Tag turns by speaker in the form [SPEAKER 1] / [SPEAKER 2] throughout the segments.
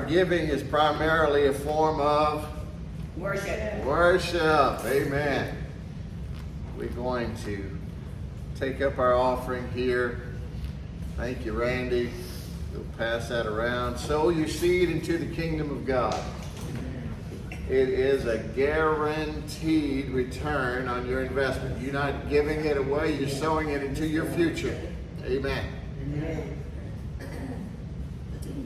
[SPEAKER 1] Giving is primarily a form of
[SPEAKER 2] Worship.
[SPEAKER 1] worship. Amen. We're going to take up our offering here. Thank you, Randy. We'll pass that around. Sow your seed into the kingdom of God. It is a guaranteed return on your investment. You're not giving it away, you're sowing it into your future. Amen.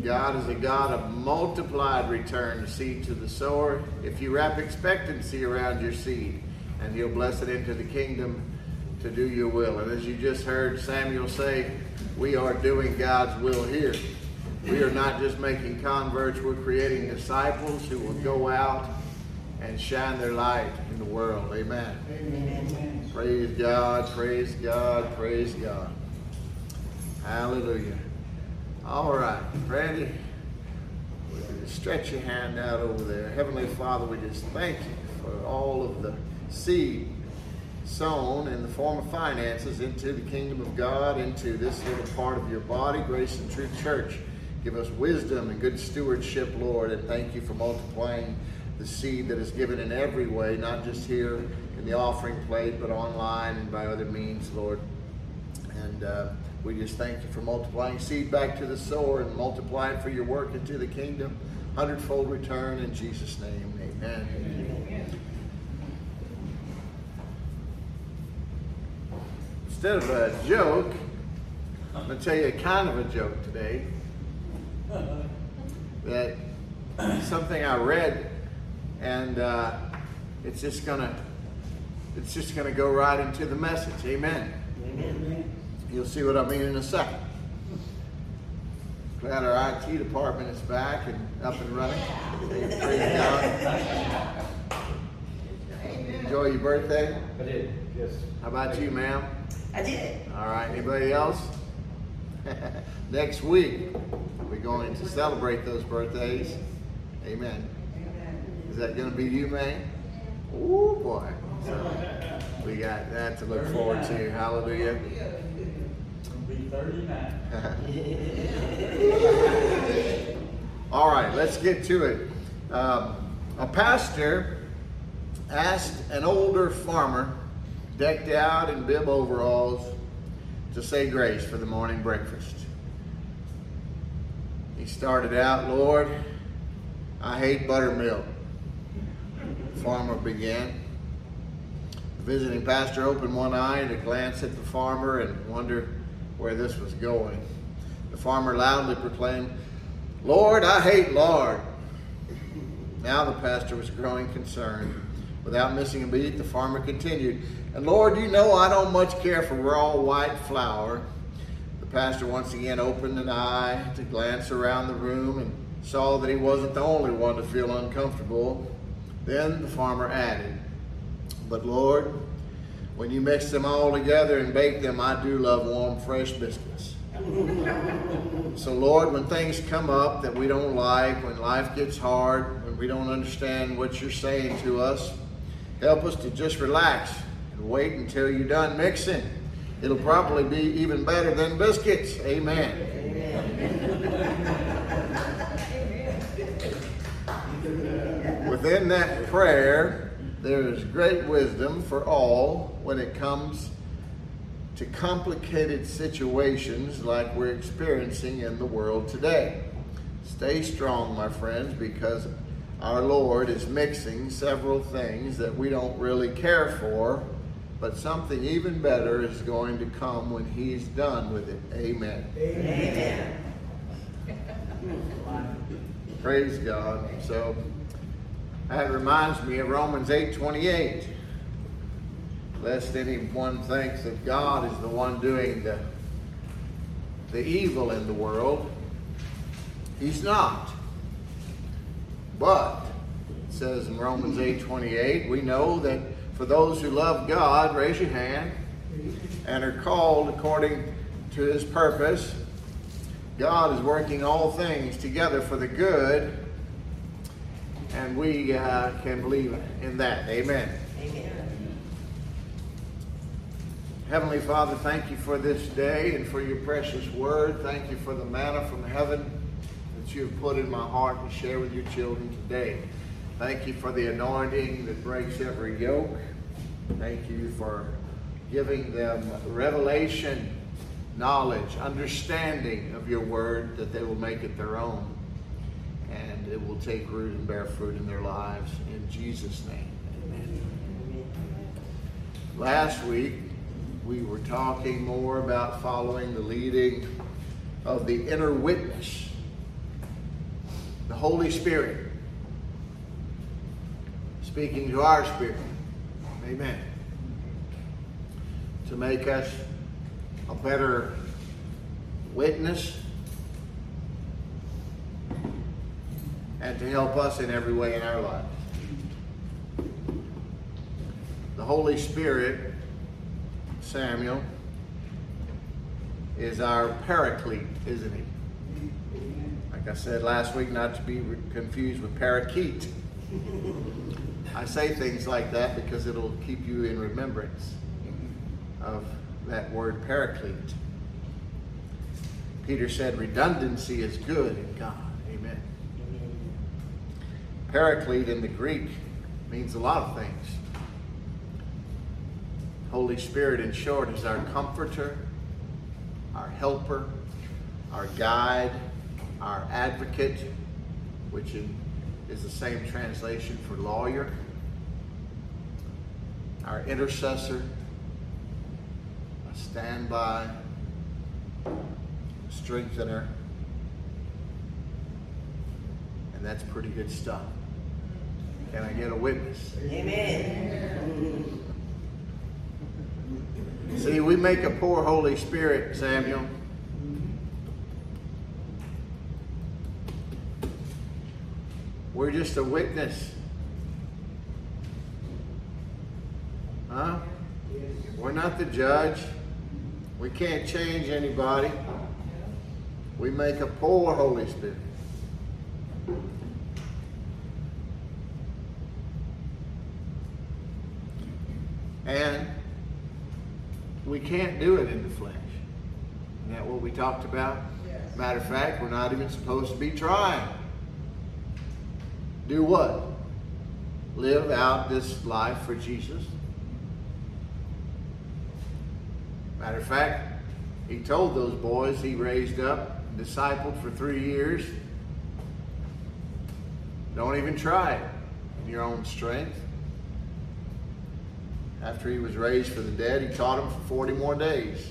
[SPEAKER 1] God is a God of multiplied return, seed to the sower. If you wrap expectancy around your seed, and He'll bless it into the kingdom to do your will. And as you just heard Samuel say, we are doing God's will here. We are not just making converts, we're creating disciples who will go out and shine their light in the world. Amen.
[SPEAKER 2] Amen.
[SPEAKER 1] Praise God, praise God, praise God. Hallelujah. All right, Randy, stretch your hand out over there. Heavenly Father, we just thank you for all of the seed sown in the form of finances into the kingdom of God, into this little part of your body, Grace and Truth Church. Give us wisdom and good stewardship, Lord, and thank you for multiplying the seed that is given in every way, not just here in the offering plate, but online and by other means, Lord. And uh, we just thank you for multiplying seed back to the sower and multiply it for your work into the kingdom. Hundredfold return in Jesus' name. Amen.
[SPEAKER 2] Amen.
[SPEAKER 1] Instead of a joke, I'm going to tell you a kind of a joke today. That something I read, and uh, it's just gonna, it's just gonna go right into the message. Amen.
[SPEAKER 2] Amen.
[SPEAKER 1] You'll see what I mean in a second. Glad our IT department is back and up and running. Praise God. Enjoy your birthday.
[SPEAKER 3] I did, yes.
[SPEAKER 1] How about you, ma'am?
[SPEAKER 2] I did.
[SPEAKER 1] All right, anybody else? Next week, we're going to celebrate those birthdays. Amen. Is that going to be you, man? Oh boy. So we got that to look forward to. Hallelujah.
[SPEAKER 3] I'll be thirty-nine.
[SPEAKER 1] All right, let's get to it. Um, a pastor asked an older farmer, decked out in bib overalls, to say grace for the morning breakfast. He started out, Lord, I hate buttermilk. Farmer began. The visiting pastor opened one eye to glance at the farmer and wonder where this was going. The farmer loudly proclaimed, Lord, I hate lard. Now the pastor was growing concerned. Without missing a beat, the farmer continued, And Lord, you know I don't much care for raw white flour. The pastor once again opened an eye to glance around the room and saw that he wasn't the only one to feel uncomfortable. Then the farmer added, But Lord, when you mix them all together and bake them, I do love warm, fresh biscuits. So, Lord, when things come up that we don't like, when life gets hard, when we don't understand what you're saying to us, help us to just relax and wait until you're done mixing. It'll probably be even better than biscuits. Amen. Within that prayer, there is great wisdom for all when it comes to complicated situations like we're experiencing in the world today. Stay strong, my friends, because our Lord is mixing several things that we don't really care for, but something even better is going to come when He's done with it. Amen.
[SPEAKER 2] Amen.
[SPEAKER 1] Praise God. So that reminds me of Romans 8 28. Lest anyone thinks that God is the one doing the, the evil in the world. He's not. But it says in Romans 8 28, we know that for those who love God, raise your hand, and are called according to his purpose, God is working all things together for the good, and we uh, can believe in that. Amen.
[SPEAKER 2] Amen.
[SPEAKER 1] Heavenly Father, thank you for this day and for your precious word. Thank you for the manna from heaven that that you've put in my heart to share with your children today. Thank you for the anointing that breaks every yoke. Thank you for giving them revelation, knowledge, understanding of your word that they will make it their own. And it will take root and bear fruit in their lives. In Jesus' name, amen. Last week, we were talking more about following the leading of the inner witness, the Holy Spirit, speaking to our spirit. Amen. To make us a better witness and to help us in every way in our lives. The Holy Spirit, Samuel, is our paraclete, isn't he? Like I said last week, not to be confused with parakeet. I say things like that because it'll keep you in remembrance of that word paraclete. Peter said redundancy is good in God. Amen. Paraclete in the Greek means a lot of things. Holy Spirit, in short, is our comforter, our helper, our guide, our advocate, which is the same translation for lawyer, our intercessor, a standby, a strengthener. And that's pretty good stuff. Can I get a witness?
[SPEAKER 2] Amen.
[SPEAKER 1] See, we make a poor Holy Spirit, Samuel. We're just a witness. Huh? We're not the judge. We can't change anybody. We make a poor Holy Spirit. And we can't do it in the flesh. Isn't that what we talked about?
[SPEAKER 2] Yes.
[SPEAKER 1] Matter of fact, we're not even supposed to be trying. Do what? Live out this life for Jesus. Matter of fact, he told those boys he raised up, discipled for three years, don't even try it in your own strength. After he was raised from the dead, he taught them for 40 more days.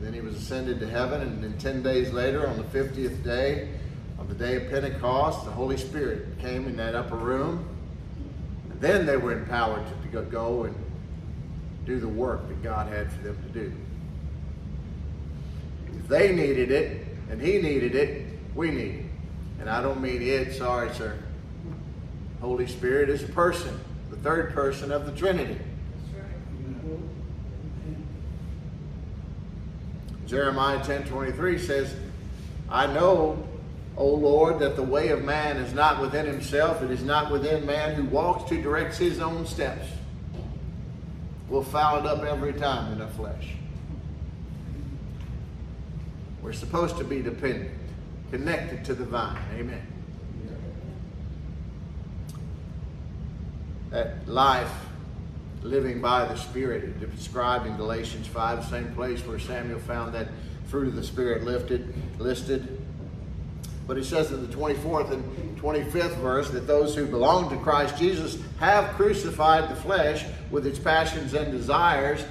[SPEAKER 1] Then he was ascended to heaven, and then 10 days later, on the 50th day, on the day of Pentecost, the Holy Spirit came in that upper room. And then they were empowered to go and do the work that God had for them to do. If they needed it, and he needed it, we need it. And I don't mean it, sorry, sir. Holy Spirit is a person, the third person of the Trinity. Jeremiah 10 23 says, I know, O Lord, that the way of man is not within himself, it is not within man who walks to direct his own steps. We'll foul it up every time in our flesh. We're supposed to be dependent, connected to the vine. Amen. That life living by the Spirit, described in Galatians 5, the same place where Samuel found that fruit of the Spirit lifted, listed. But he says in the 24th and 25th verse that those who belong to Christ Jesus have crucified the flesh with its passions and desires.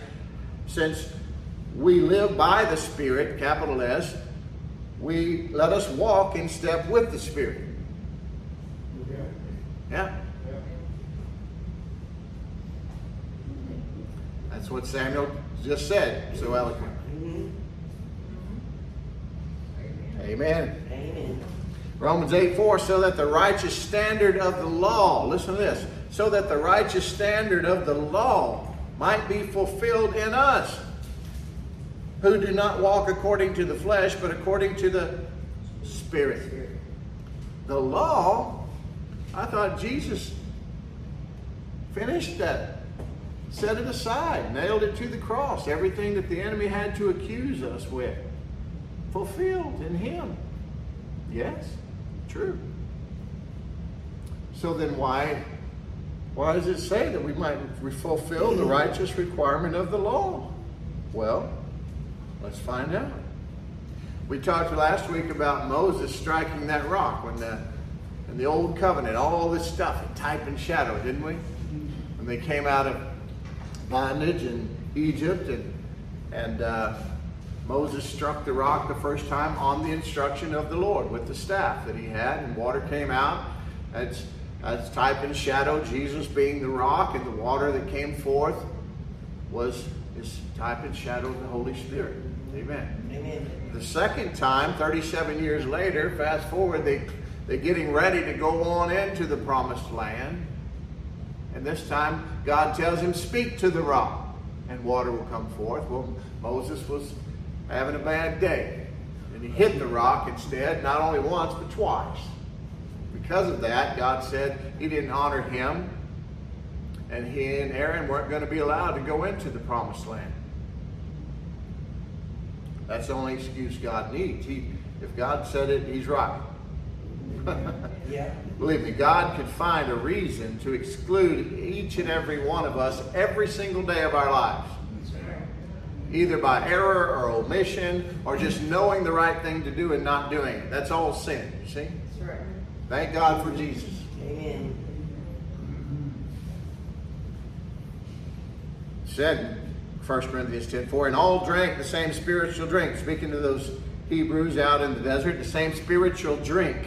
[SPEAKER 1] Since we live by the Spirit, capital S, we let us walk in step with the Spirit. Yeah. That's what Samuel just said so eloquently. Mm-hmm. Amen.
[SPEAKER 2] Amen.
[SPEAKER 1] Romans 8 4, so that the righteous standard of the law, listen to this, so that the righteous standard of the law might be fulfilled in us, who do not walk according to the flesh, but according to the Spirit. The law, I thought Jesus finished that, set it aside, nailed it to the cross. Everything that the enemy had to accuse us with, fulfilled in Him. Yes, true. So then why why does it say that we might fulfill the righteous requirement of the law? Well, let's find out. We talked last week about Moses striking that rock when the in the old covenant, all this stuff, type and shadow, didn't we? When they came out of bondage in Egypt and and uh, Moses struck the rock the first time on the instruction of the Lord with the staff that he had, and water came out. That's, that's type and shadow, Jesus being the rock, and the water that came forth was is type and shadow of the Holy Spirit. Amen.
[SPEAKER 2] Amen.
[SPEAKER 1] The second time, 37 years later, fast forward, they, they're getting ready to go on into the promised land. And this time, God tells him, Speak to the rock, and water will come forth. Well, Moses was having a bad day. And he hit the rock instead, not only once, but twice. Because of that, God said he didn't honor him, and he and Aaron weren't going to be allowed to go into the promised land. That's the only excuse God needs. He, if God said it, he's right.
[SPEAKER 2] Yeah.
[SPEAKER 1] Believe me, God could find a reason to exclude each and every one of us every single day of our lives either by error or omission or just knowing the right thing to do and not doing it. That's all sin, you see?
[SPEAKER 4] That's right.
[SPEAKER 1] Thank God for Jesus.
[SPEAKER 2] Amen.
[SPEAKER 1] Said 1 Corinthians 10 4, and all drank the same spiritual drink. Speaking to those Hebrews out in the desert, the same spiritual drink.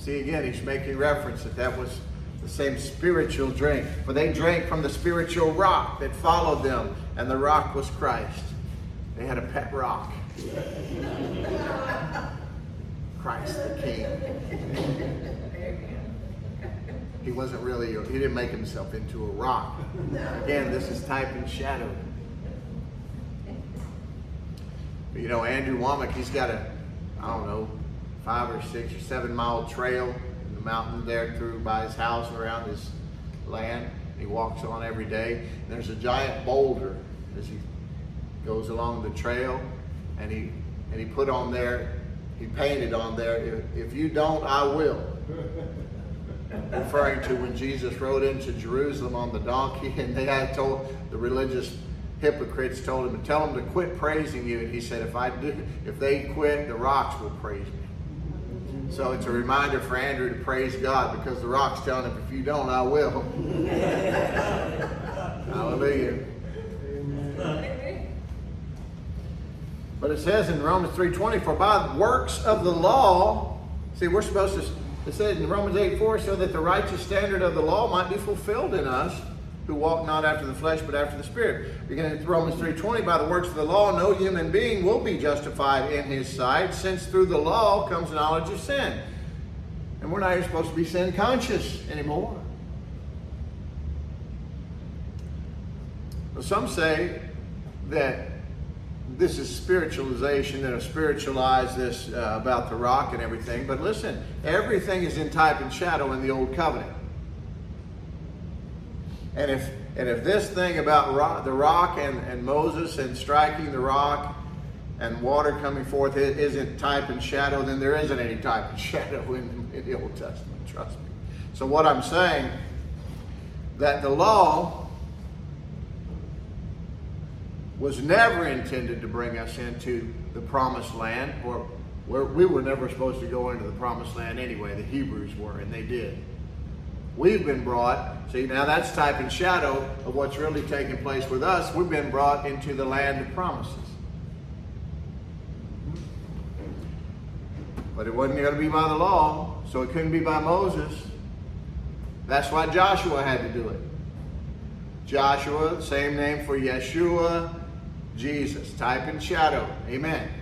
[SPEAKER 1] See again, he's making reference that that was the same spiritual drink. For they drank from the spiritual rock that followed them, and the rock was Christ. They had a pet rock. Christ the King. He wasn't really, he didn't make himself into a rock. Again, this is type and shadow. You know, Andrew Wommack, he's got a, I don't know, five or six or seven mile trail in the mountain there through by his house around his land. He walks on every day. And there's a giant boulder as he goes along the trail, and he and he put on there, he painted on there, if, if you don't, I will. Referring to when Jesus rode into Jerusalem on the donkey, and they had told the religious hypocrites told him to tell them to quit praising you, and he said, if I do, if they quit, the rocks will praise me. So it's a reminder for Andrew to praise God because the rock's telling him, if you don't, I will. Hallelujah. But it says in Romans 3.20, for by works of the law, see, we're supposed to, it says in Romans 8, 4, so that the righteous standard of the law might be fulfilled in us, who walk not after the flesh, but after the Spirit. Beginning with Romans 3.20, by the works of the law, no human being will be justified in his sight, since through the law comes knowledge of sin. And we're not even supposed to be sin conscious anymore. Some say that this is spiritualization that have spiritualized this uh, about the rock and everything. But listen, everything is in type and shadow in the old covenant. And if and if this thing about rock, the rock and, and Moses and striking the rock and water coming forth isn't type and shadow, then there isn't any type and shadow in, in the Old Testament. Trust me. So what I'm saying that the law was never intended to bring us into the promised land, or where we were never supposed to go into the promised land anyway. The Hebrews were, and they did. We've been brought, see, now that's type and shadow of what's really taking place with us. We've been brought into the land of promises. But it wasn't going to be by the law, so it couldn't be by Moses. That's why Joshua had to do it. Joshua, same name for Yeshua, Jesus, type and shadow. Amen.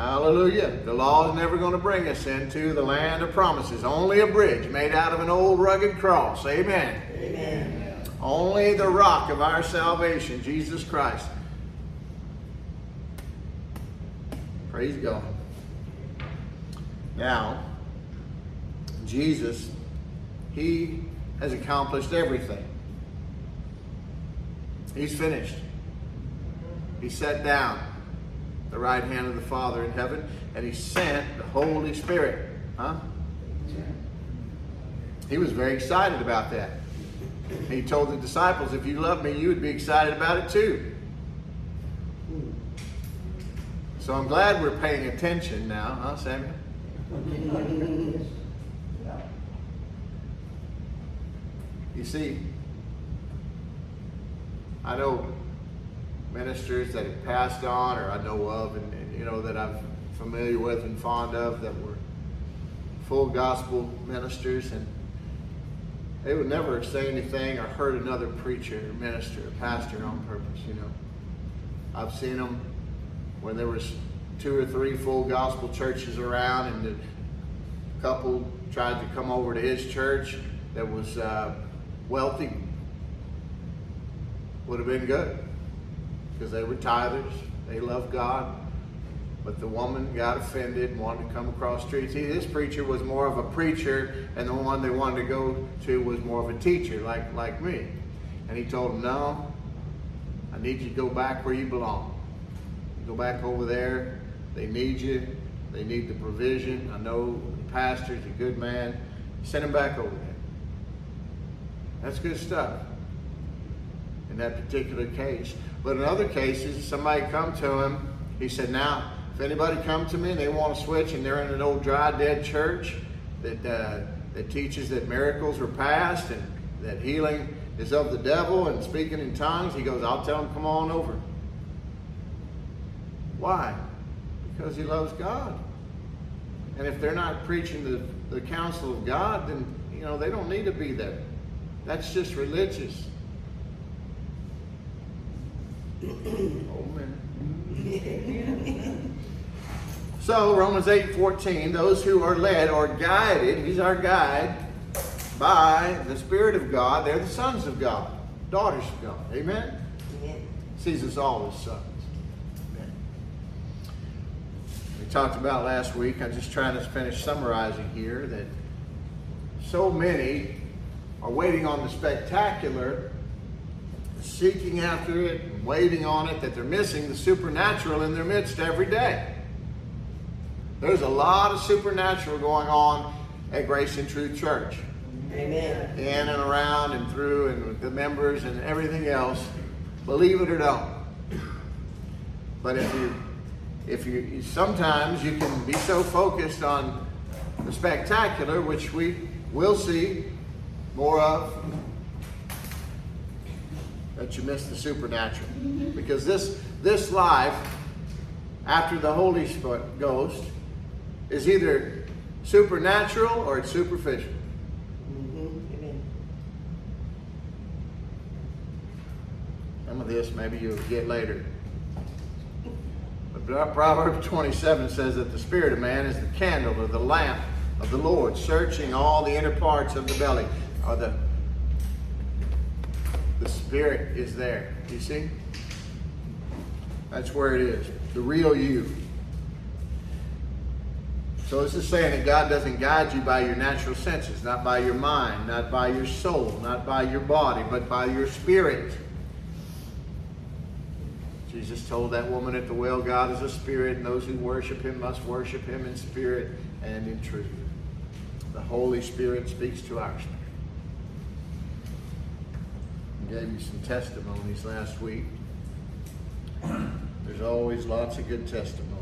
[SPEAKER 1] Hallelujah. The law is never going to bring us into the land of promises. Only a bridge made out of an old rugged cross. Amen.
[SPEAKER 2] Amen.
[SPEAKER 1] Only the rock of our salvation, Jesus Christ. Praise God. Now, Jesus, He has accomplished everything. He's finished. He sat down. The right hand of the Father in heaven, and he sent the Holy Spirit. Huh? He was very excited about that. He told the disciples, if you love me, you would be excited about it too. So I'm glad we're paying attention now, huh, Samuel? You see, I know ministers that have passed on, or I know of, and, and, you know that I'm familiar with and fond of, that were full gospel ministers, and they would never say anything or hurt another preacher, or minister, or pastor on purpose. You know, I've seen them when there was two or three full gospel churches around, and the couple tried to come over to his church that was uh, wealthy. Would have been good because they were tithers, they loved God. But the woman got offended and wanted to come across streets. street. See, this preacher was more of a preacher, and the one they wanted to go to was more of a teacher, like, like me. And he told them, No, I need you to go back where you belong. Go back over there. They need you. They need the provision. I know the pastor's a good man. Send him back over there. That's good stuff in that particular case. But in other cases, somebody come to him, he said, now, if anybody come to me and they want to switch and they're in an old dry dead church that, uh, that teaches that miracles are past and that healing is of the devil and speaking in tongues, he goes, I'll tell them, come on over. Why? Because he loves God. And if they're not preaching the, the counsel of God, then, you know, they don't need to be there. That's just religious. Oh, so, Romans 8 14, those who are led or guided, he's our guide, by the Spirit of God, they're the sons of God, daughters of God. Amen?
[SPEAKER 2] Amen.
[SPEAKER 1] Sees us all as sons. Amen. We talked about last week, I'm just trying to finish summarizing here, that so many are waiting on the spectacular, seeking after it, waiting on it, that they're missing the supernatural in their midst every day. There's a lot of supernatural going on at Grace and Truth Church.
[SPEAKER 2] Amen.
[SPEAKER 1] In and around and through and with the members and everything else. Believe it or don't. But if you if you sometimes you can be so focused on the spectacular, which we will see more of, that you miss the supernatural. Because this this life, after the Holy Ghost, is either supernatural or it's superficial.
[SPEAKER 2] Mhm.
[SPEAKER 1] Some of this maybe you'll get later. But Proverbs 27 says that the spirit of man is the candle or the lamp of the Lord, searching all the inner parts of the belly. Or the, the spirit is there. You see? That's where it is. The real you. So this is saying that God doesn't guide you by your natural senses, not by your mind, not by your soul, not by your body, but by your spirit. Jesus told that woman at the well, God is a spirit, and those who worship him must worship him in spirit and in truth. The Holy Spirit speaks to our spirit. Gave you some testimonies last week. There's always lots of good testimonies.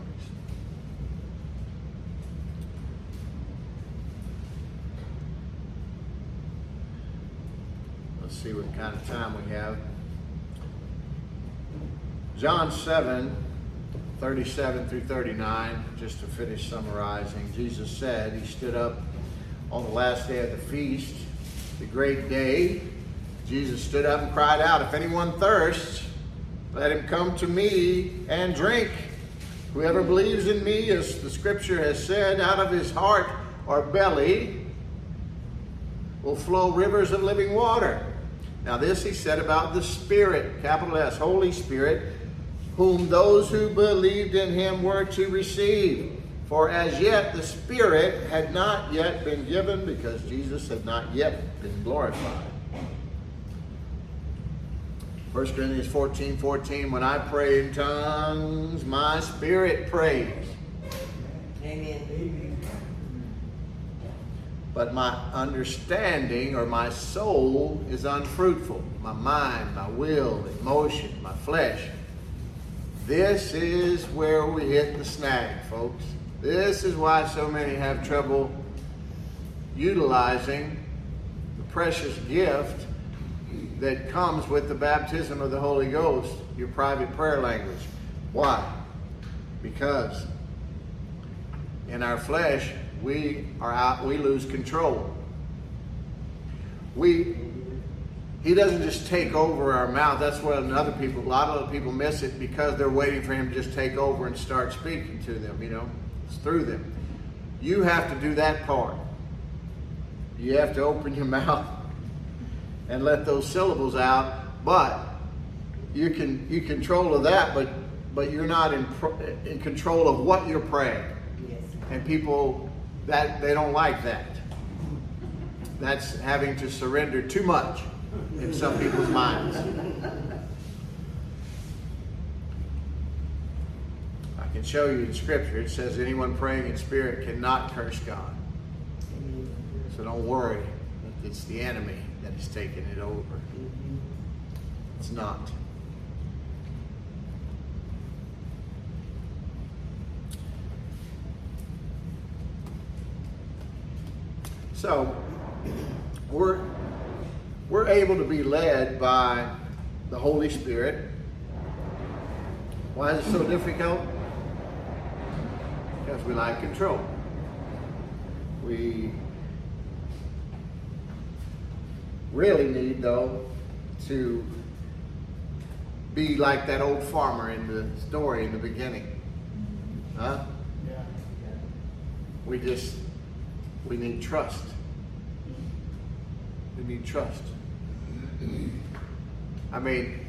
[SPEAKER 1] Let's see what kind of time we have. John 7, 37 through 39, just to finish summarizing, Jesus said, He stood up on the last day of the feast, the great day. Jesus stood up and cried out, If anyone thirsts, let him come to me and drink. Whoever believes in me, as the scripture has said, out of his heart or belly will flow rivers of living water. Now, this he said about the Spirit, capital S, Holy Spirit, whom those who believed in him were to receive. For as yet the Spirit had not yet been given because Jesus had not yet been glorified. 1 Corinthians 14 14, when I pray in tongues, my spirit prays.
[SPEAKER 2] Amen.
[SPEAKER 1] But my understanding or my soul is unfruitful. My mind, my will, emotion, my flesh. This is where we hit the snag, folks. This is why so many have trouble utilizing the precious gift that comes with the baptism of the Holy Ghost, your private prayer language. Why? Because in our flesh, we are out, we lose control. We he doesn't just take over our mouth. That's what other people, a lot of other people miss it because they're waiting for him to just take over and start speaking to them, you know, it's through them. You have to do that part. You have to open your mouth and let those syllables out, but you can you control of that, but but you're not in in control of what you're praying.
[SPEAKER 2] Yes.
[SPEAKER 1] And people that they don't like that. That's having to surrender too much in some people's minds. I can show you in scripture it says anyone praying in spirit cannot curse God. So don't worry. It's the enemy is taking it over. It's not. So we're we're able to be led by the Holy Spirit. Why is it so difficult? Because we like control. We really need, though, to be like that old farmer in the story in the beginning. Huh?
[SPEAKER 3] Yeah.
[SPEAKER 1] We just, we need trust. We need trust. I mean,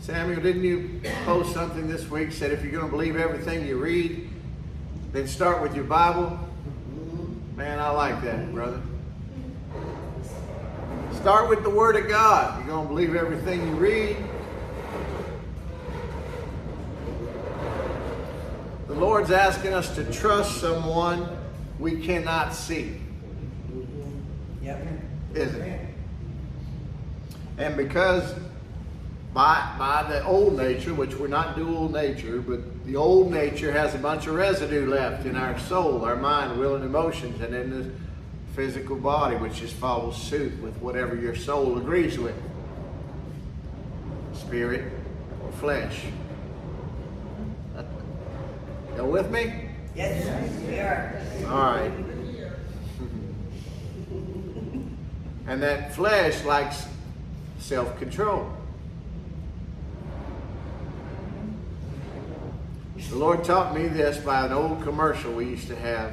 [SPEAKER 1] Samuel, didn't you post something this week? Said if you're going to believe everything you read, then start with your Bible. Man, I like that, brother. Start with the Word of God. You're going to believe everything you read. The Lord's asking us to trust someone we cannot see,
[SPEAKER 2] Yep.
[SPEAKER 1] is it? And because by, by the old nature, which we're not dual nature, but the old nature has a bunch of residue left in our soul, our mind, will, and emotions, and in the physical body, which just follows suit with whatever your soul agrees with spirit or flesh. You with me?
[SPEAKER 2] Yes, are.
[SPEAKER 1] All right. and that flesh likes self control. The Lord taught me this by an old commercial we used to have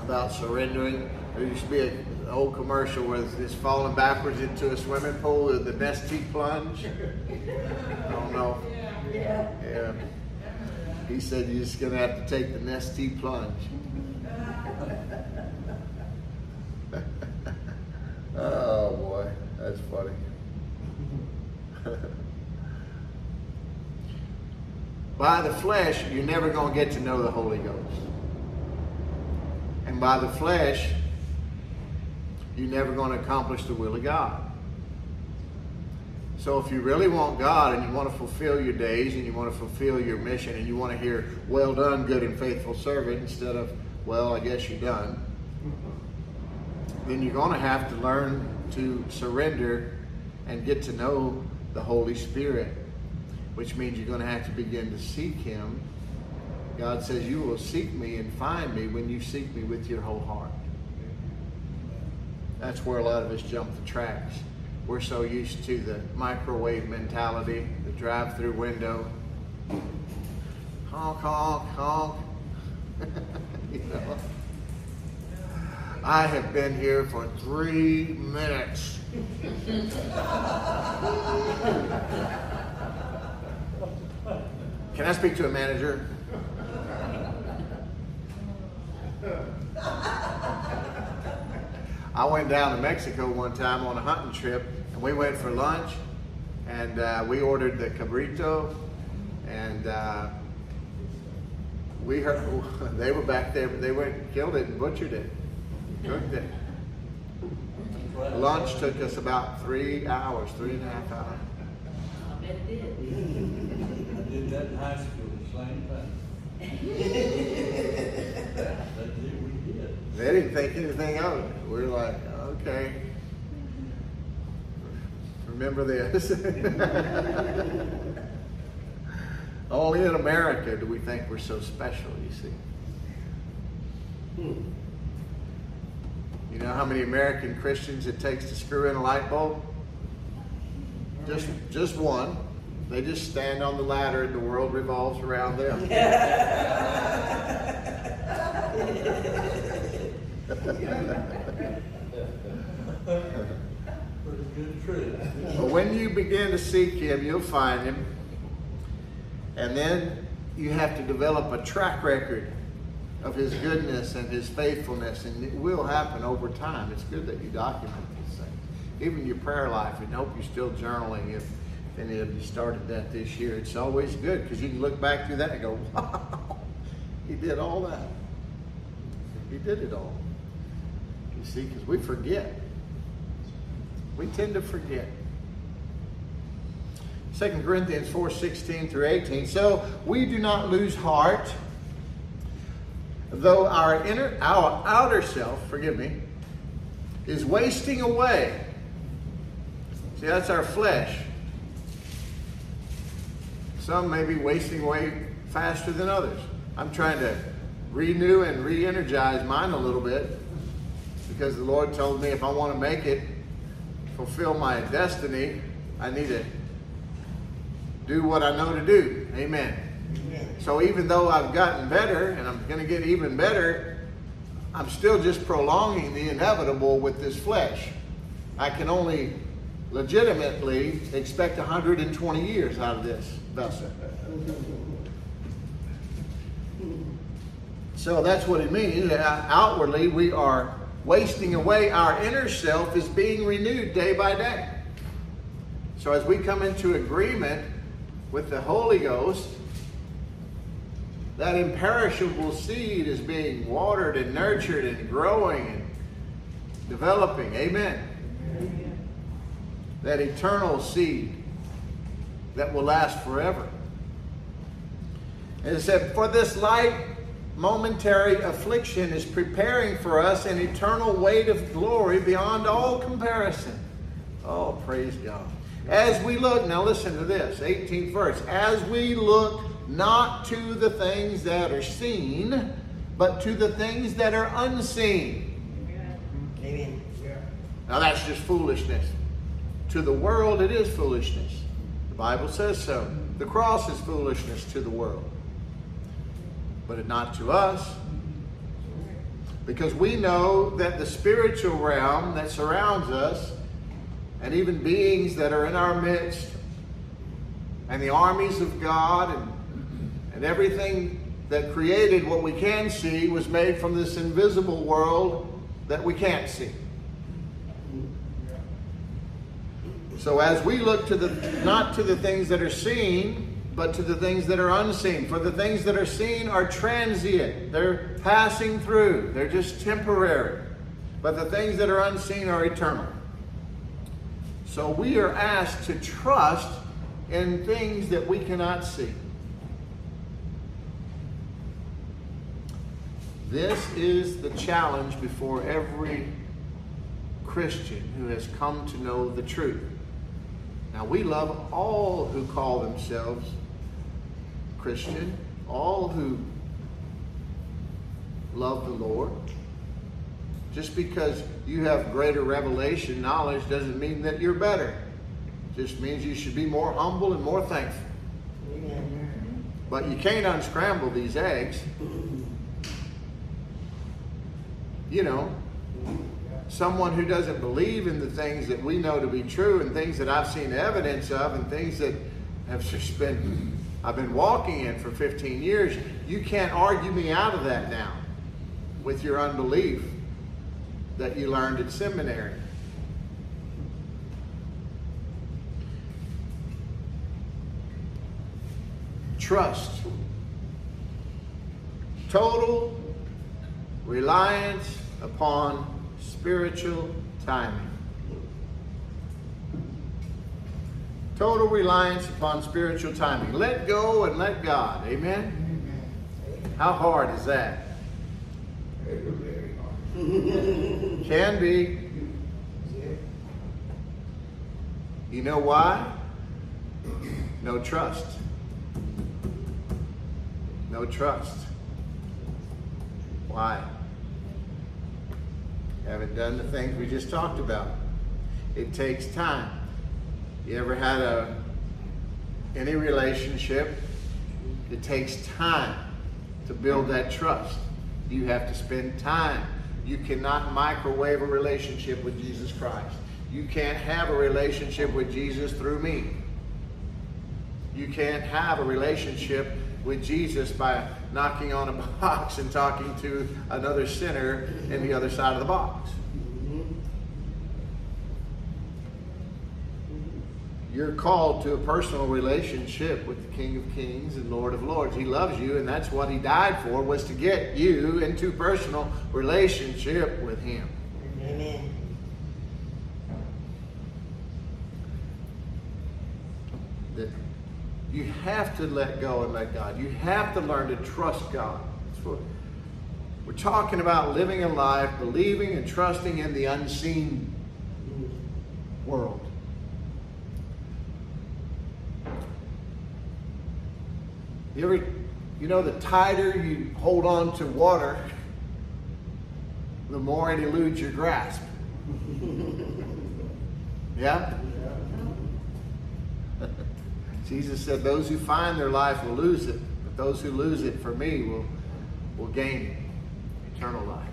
[SPEAKER 1] about surrendering. There used to be an old commercial where it's falling backwards into a swimming pool, with the Nestea plunge. I don't know.
[SPEAKER 2] Yeah.
[SPEAKER 1] Yeah. He said you're just gonna have to take the Nestea plunge. oh boy, that's funny. by the flesh, you're never gonna get to know the Holy Ghost. And by the flesh, you're never gonna accomplish the will of God. So if you really want God and you want to fulfill your days and you want to fulfill your mission and you want to hear, well done, good and faithful servant, instead of, well, I guess you're done, then you're going to have to learn to surrender and get to know the Holy Spirit, which means you're going to have to begin to seek Him. God says, You will seek me and find me when you seek me with your whole heart. That's where a lot of us jump the tracks. We're so used to the microwave mentality, the drive through window. Honk, honk, honk. you know? I have been here for three minutes. Can I speak to a manager? I went down to Mexico one time on a hunting trip, and we went for lunch. and uh, we ordered the cabrito, and uh, we heard they were back there, but they went and killed it and butchered it, cooked it. Lunch took us about three hours, three and a half hours.
[SPEAKER 2] I bet it did.
[SPEAKER 3] I did that in high school, the same thing. That's it, we did.
[SPEAKER 1] They didn't think anything of it. We are like, okay. Remember this? Only in America do we think we're so special, you see. Hmm. You know how many American Christians it takes to screw in a light bulb? Just, just one. They just stand on the ladder and the world revolves around them. But when you begin to seek Him, you'll find Him. And then you have to develop a track record of His goodness and His faithfulness. And it will happen over time. It's good that you document these things. Even your prayer life, and hope you're still journaling if any of you started that this year. It's always good because you can look back through that and go, wow, He did all that. He did it all. You see, because we forget. We tend to forget. 2 Corinthians 4 16 through 18. So we do not lose heart, though our inner our outer self, forgive me, is wasting away. See, that's our flesh. Some may be wasting away faster than others. I'm trying to renew and re energize mine a little bit because the Lord told me if I want to make it, fulfill my destiny, I need to do what I know to do. Amen. So even though I've gotten better and I'm going to get even better, I'm still just prolonging the inevitable with this flesh. I can only legitimately expect 120 years out of this vessel. So that's what it means. Outwardly, we are wasting away. Our inner self is being renewed day by day. So as we come into agreement with the Holy Ghost, that imperishable seed is being watered and nurtured and growing and developing. Amen. Amen. That eternal seed that will last forever. And it said, For this light momentary affliction is preparing for us an eternal weight of glory beyond all comparison. Oh, praise God. As we look, now listen to this, 18th verse. As we look not to the things that are seen, but to the things that are unseen.
[SPEAKER 2] Amen.
[SPEAKER 1] Now that's just foolishness. To the world, it is foolishness. The Bible says so. The cross is foolishness to the world, but not to us. Because we know that the spiritual realm that surrounds us, and even beings that are in our midst, and the armies of God, and, and everything that created what we can see was made from this invisible world that we can't see. So as we look to the not to the things that are seen, but to the things that are unseen. For the things that are seen are transient. They're passing through. They're just temporary. But the things that are unseen are eternal. So we are asked to trust in things that we cannot see. This is the challenge before every Christian who has come to know the truth. Now, we love all who call themselves Christian, all who love the Lord. Just because you have greater revelation knowledge doesn't mean that you're better. It just means you should be more humble and more thankful. But you can't unscramble these eggs. You know, someone who doesn't believe in the things that we know to be true and things that I've seen evidence of and things that have just been I've been walking in for 15 years. You can't argue me out of that now with your unbelief that you learned at seminary. Trust. Total reliance upon spiritual timing. Total reliance upon spiritual timing. Let go and let God. Amen? How hard is that? Can be. You know why? No trust. No trust. Why? Haven't done the things we just talked about. It takes time. You ever had a any relationship? It takes time to build that trust. You have to spend time. You cannot microwave a relationship with Jesus Christ. You can't have a relationship with Jesus through me. You can't have a relationship with Jesus by knocking on a box and talking to another sinner in the other side of the box. You're called to a personal relationship with the King of Kings and Lord of Lords. He loves you, and that's what he died for, was to get you into personal relationship with him.
[SPEAKER 2] Amen.
[SPEAKER 1] That you have to let go and let God. You have to learn to trust God. We're talking about living a life, believing and trusting in the unseen world. You ever, you know, the tighter you hold on to water, the more it eludes your grasp. Yeah? Jesus said, Those who find their life will lose it, but those who lose it for me will, will gain eternal life.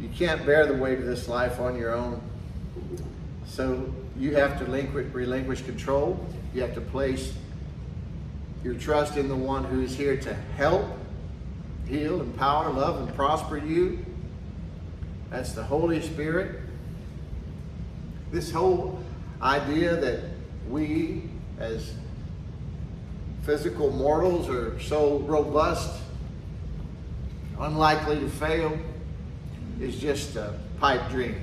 [SPEAKER 1] You can't bear the weight of this life on your own. So you have to relinquish, control. You have to place your trust in the one who is here to help, heal, empower, love, and prosper you. That's the Holy Spirit. This whole idea that we, as physical mortals, are so robust, unlikely to fail, is just a pipe dream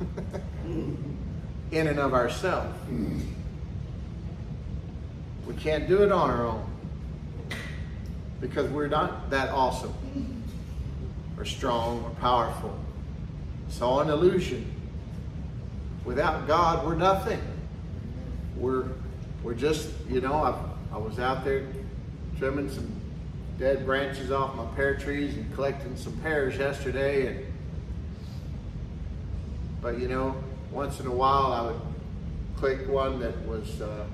[SPEAKER 1] Mm. in and of ourselves. Mm. We can't do it on our own because we're not that awesome mm. or strong or powerful. It's all an illusion. Without God, we're nothing. We're we're just, you know, I, I was out there trimming some dead branches off my pear trees and collecting some pears yesterday and but you know, once in a while I would click one that was uh,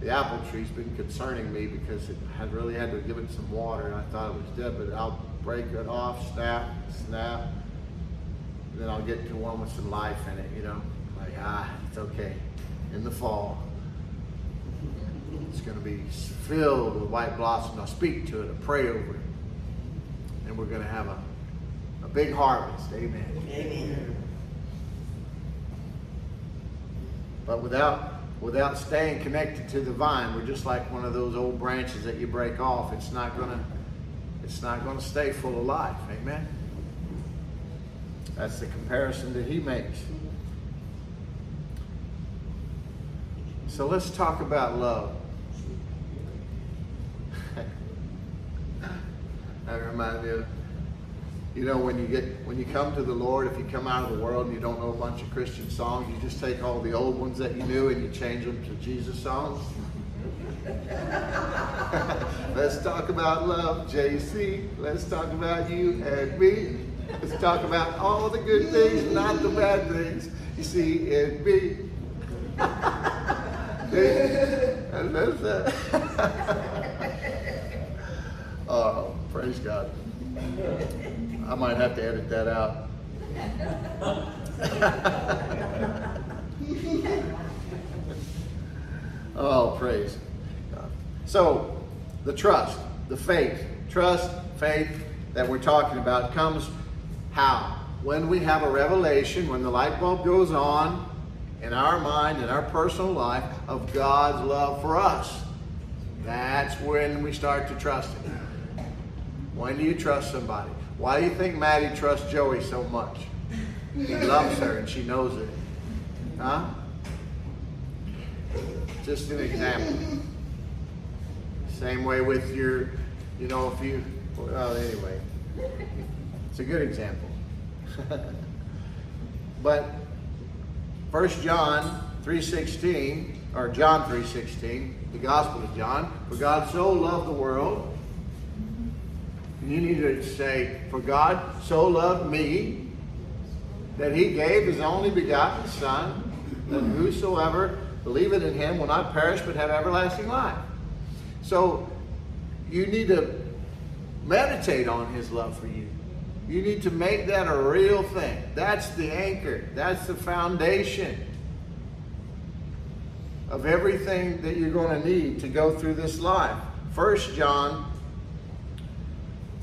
[SPEAKER 1] the apple tree's been concerning me because it had really had to give it some water and I thought it was dead, but I'll break it off, snap, snap, then I'll get to one with some life in it, you know. Like, ah, it's okay. In the fall, it's going to be filled with white blossoms. I'll speak to it, I'll pray over it, and we're going to have a, a big harvest. Amen.
[SPEAKER 2] Amen.
[SPEAKER 1] But without without staying connected to the vine, we're just like one of those old branches that you break off. It's not gonna it's not gonna stay full of life. Amen. That's the comparison that he makes. So let's talk about love. that reminds me of you know, when you get when you come to the Lord, if you come out of the world and you don't know a bunch of Christian songs, you just take all the old ones that you knew and you change them to Jesus songs. Let's talk about love, JC. Let's talk about you and me. Let's talk about all the good things, not the bad things. You see, in me. and that's that. oh, praise God. I might have to edit that out. oh, praise God. So, the trust, the faith, trust, faith that we're talking about comes how? When we have a revelation, when the light bulb goes on, in our mind, in our personal life, of God's love for us. That's when we start to trust Him. When do you trust somebody? Why do you think Maddie trusts Joey so much? He loves her and she knows it. Huh? Just an example. Same way with your, you know, if you, well, anyway. It's a good example. but First John 3.16, or John 3.16, the Gospel of John, for God so loved the world. You need to say, for God so loved me that he gave his only begotten Son, that whosoever believeth in him will not perish but have everlasting life. So you need to meditate on his love for you. You need to make that a real thing. That's the anchor. That's the foundation of everything that you're going to need to go through this life. First John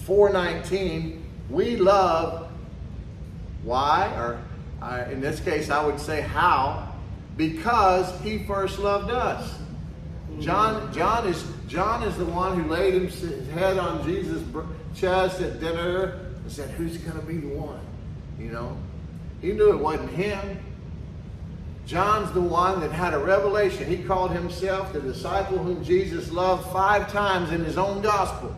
[SPEAKER 1] 4:19, we love why or uh, in this case I would say how because he first loved us. John John is John is the one who laid his head on Jesus' chest at dinner and said, "Who's going to be the one?" You know, he knew it wasn't him. John's the one that had a revelation. He called himself the disciple whom Jesus loved five times in his own gospel.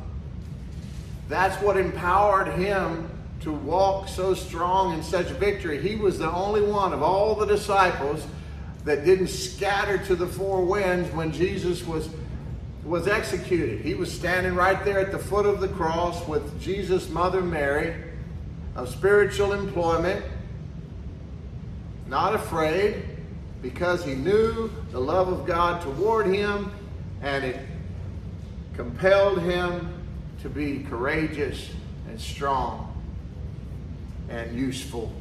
[SPEAKER 1] That's what empowered him to walk so strong in such victory. He was the only one of all the disciples that didn't scatter to the four winds when Jesus was was executed. He was standing right there at the foot of the cross with Jesus' mother Mary of spiritual employment, not afraid because he knew the love of God toward him and it compelled him to be courageous and strong and useful,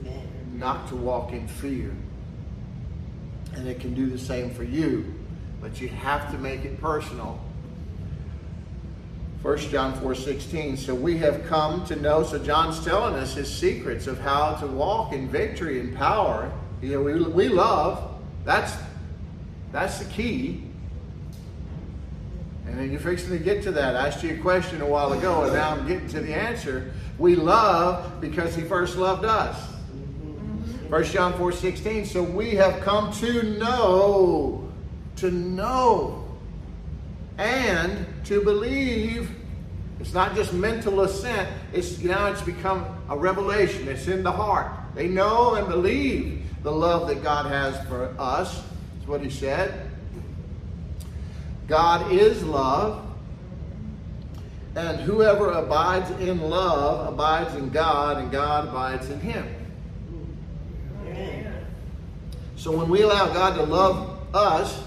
[SPEAKER 2] Amen.
[SPEAKER 1] not to walk in fear. And it can do the same for you, but you have to make it personal. 1 John 4 16. So we have come to know. So John's telling us his secrets of how to walk in victory and power. You know, we, we love. That's that's the key. And then you're fixing to get to that. I asked you a question a while ago, and now I'm getting to the answer. We love because he first loved us. 1 John 4 16. So we have come to know, to know, and to believe. It's not just mental assent, it's now it's become a revelation. It's in the heart. They know and believe the love that God has for us. That's what he said. God is love. And whoever abides in love abides in God, and God abides in him. So when we allow God to love us,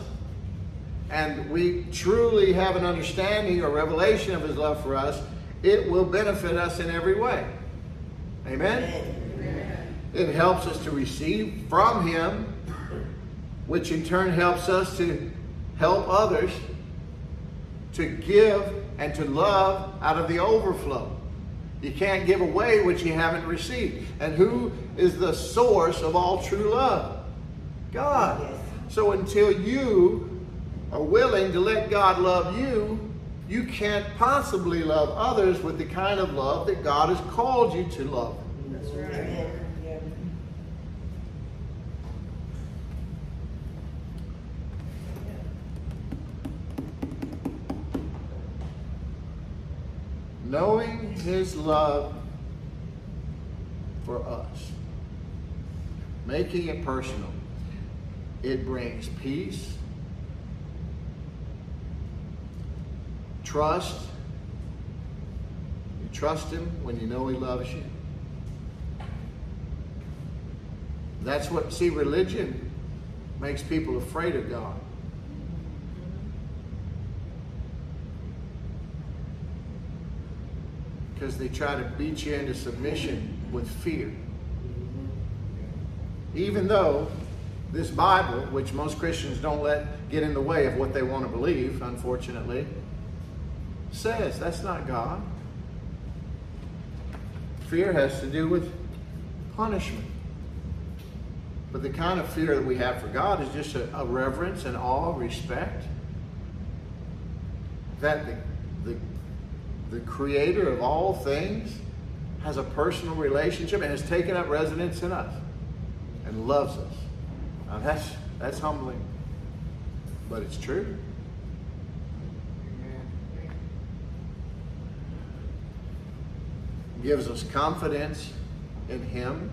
[SPEAKER 1] and we truly have an understanding or revelation of his love for us, it will benefit us in every way. Amen?
[SPEAKER 2] Amen.
[SPEAKER 1] It helps us to receive from him, which in turn helps us to help others to give and to love out of the overflow. You can't give away what you haven't received. And who is the source of all true love? God.
[SPEAKER 2] Yes.
[SPEAKER 1] So until you are willing to let God love you, you can't possibly love others with the kind of love that God has called you to love.
[SPEAKER 2] That's right. Amen. Yeah.
[SPEAKER 1] Knowing his love for us, making it personal, it brings peace, trust. You trust him when you know he loves you. That's what, see, religion makes people afraid of God. Because they try to beat you into submission with fear. Even though this Bible, which most Christians don't let get in the way of what they want to believe, unfortunately, says that's not God. Fear has to do with punishment. But the kind of fear that we have for God is just a, a reverence and awe, respect. That the, the, creator of all things has a personal relationship and has taken up residence in us and loves us. Now that's that's humbling. But it's true. Gives us confidence in Him.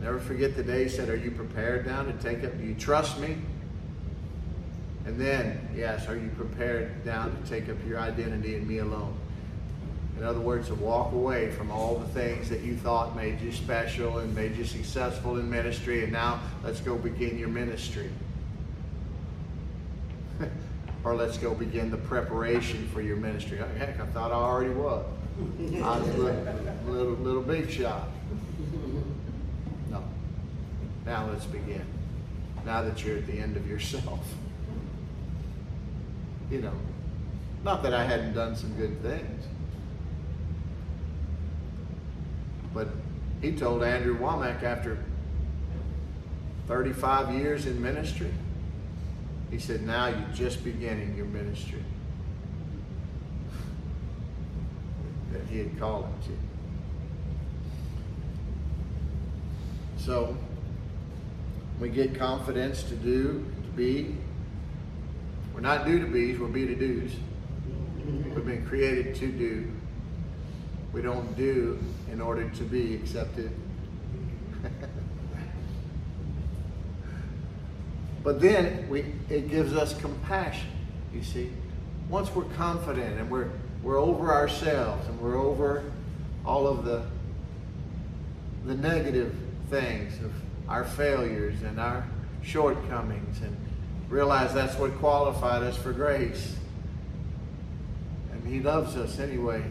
[SPEAKER 1] Never forget the day he said, Are you prepared now to take up? Do you trust me? And then, yes, are you prepared now to take up your identity in me alone? In other words, to walk away from all the things that you thought made you special and made you successful in ministry, and now let's go begin your ministry. or let's go begin the preparation for your ministry. Oh, heck, I thought I already was. I was a little, little, little big shot. No. Now let's begin. Now that you're at the end of yourself. You know, not that I hadn't done some good things. But he told Andrew Wommack after 35 years in ministry, he said, now you're just beginning your ministry. That he had called him to. So we get confidence to do, to be. We're not do to be's, we're be to do's. We've been created to do. We don't do in order to be accepted. but then we it gives us compassion, you see. Once we're confident and we're we're over ourselves and we're over all of the the negative things of our failures and our shortcomings and realize that's what qualified us for grace. And he loves us anyway.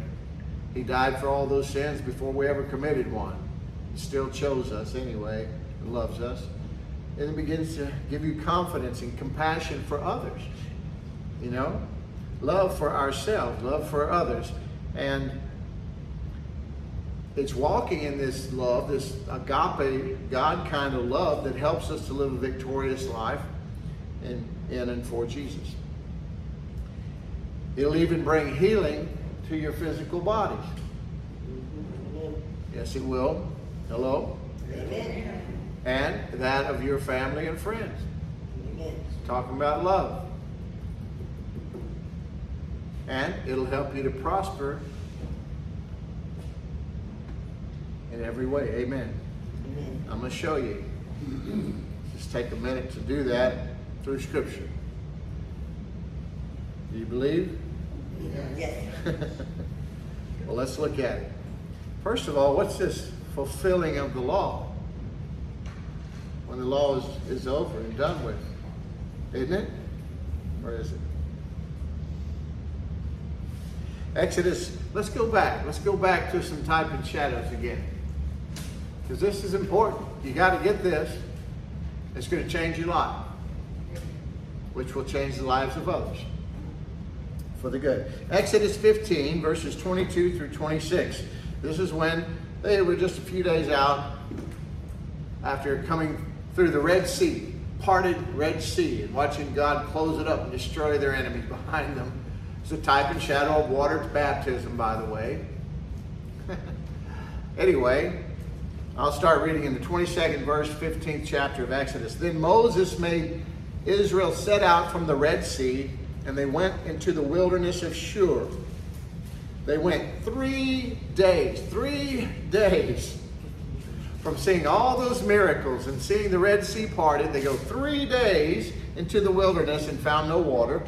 [SPEAKER 1] He died for all those sins before we ever committed one. He still chose us anyway and loves us. And it begins to give you confidence and compassion for others. You know? Love for ourselves, love for others. And it's walking in this love, this agape, God kind of love that helps us to live a victorious life in, in and for Jesus. It'll even bring healing to your physical bodies. Mm-hmm. Yes, it will. Hello?
[SPEAKER 2] Amen.
[SPEAKER 1] And that of your family and friends.
[SPEAKER 2] Amen.
[SPEAKER 1] Talking about love. And it'll help you to prosper in every way. Amen.
[SPEAKER 2] Amen.
[SPEAKER 1] I'm going to show you. Just take a minute to do that through Scripture. Do you believe?
[SPEAKER 2] Yes.
[SPEAKER 1] well, let's look at it. First of all, what's this fulfilling of the law? When the law is, is over and done with, isn't it? Or is it? Exodus, let's go back. Let's go back to some type and shadows again. Because this is important. You got to get this. It's going to change your life, which will change the lives of others for the good. Exodus 15, verses 22 through 26. This is when they were just a few days out after coming through the Red Sea, parted Red Sea, and watching God close it up and destroy their enemies behind them. It's a type and shadow of water baptism, by the way. anyway, I'll start reading in the 22nd verse, 15th chapter of Exodus. Then Moses made Israel set out from the Red Sea, and they went into the wilderness of Shur. They went three days, three days from seeing all those miracles and seeing the Red Sea parted. They go three days into the wilderness and found no water.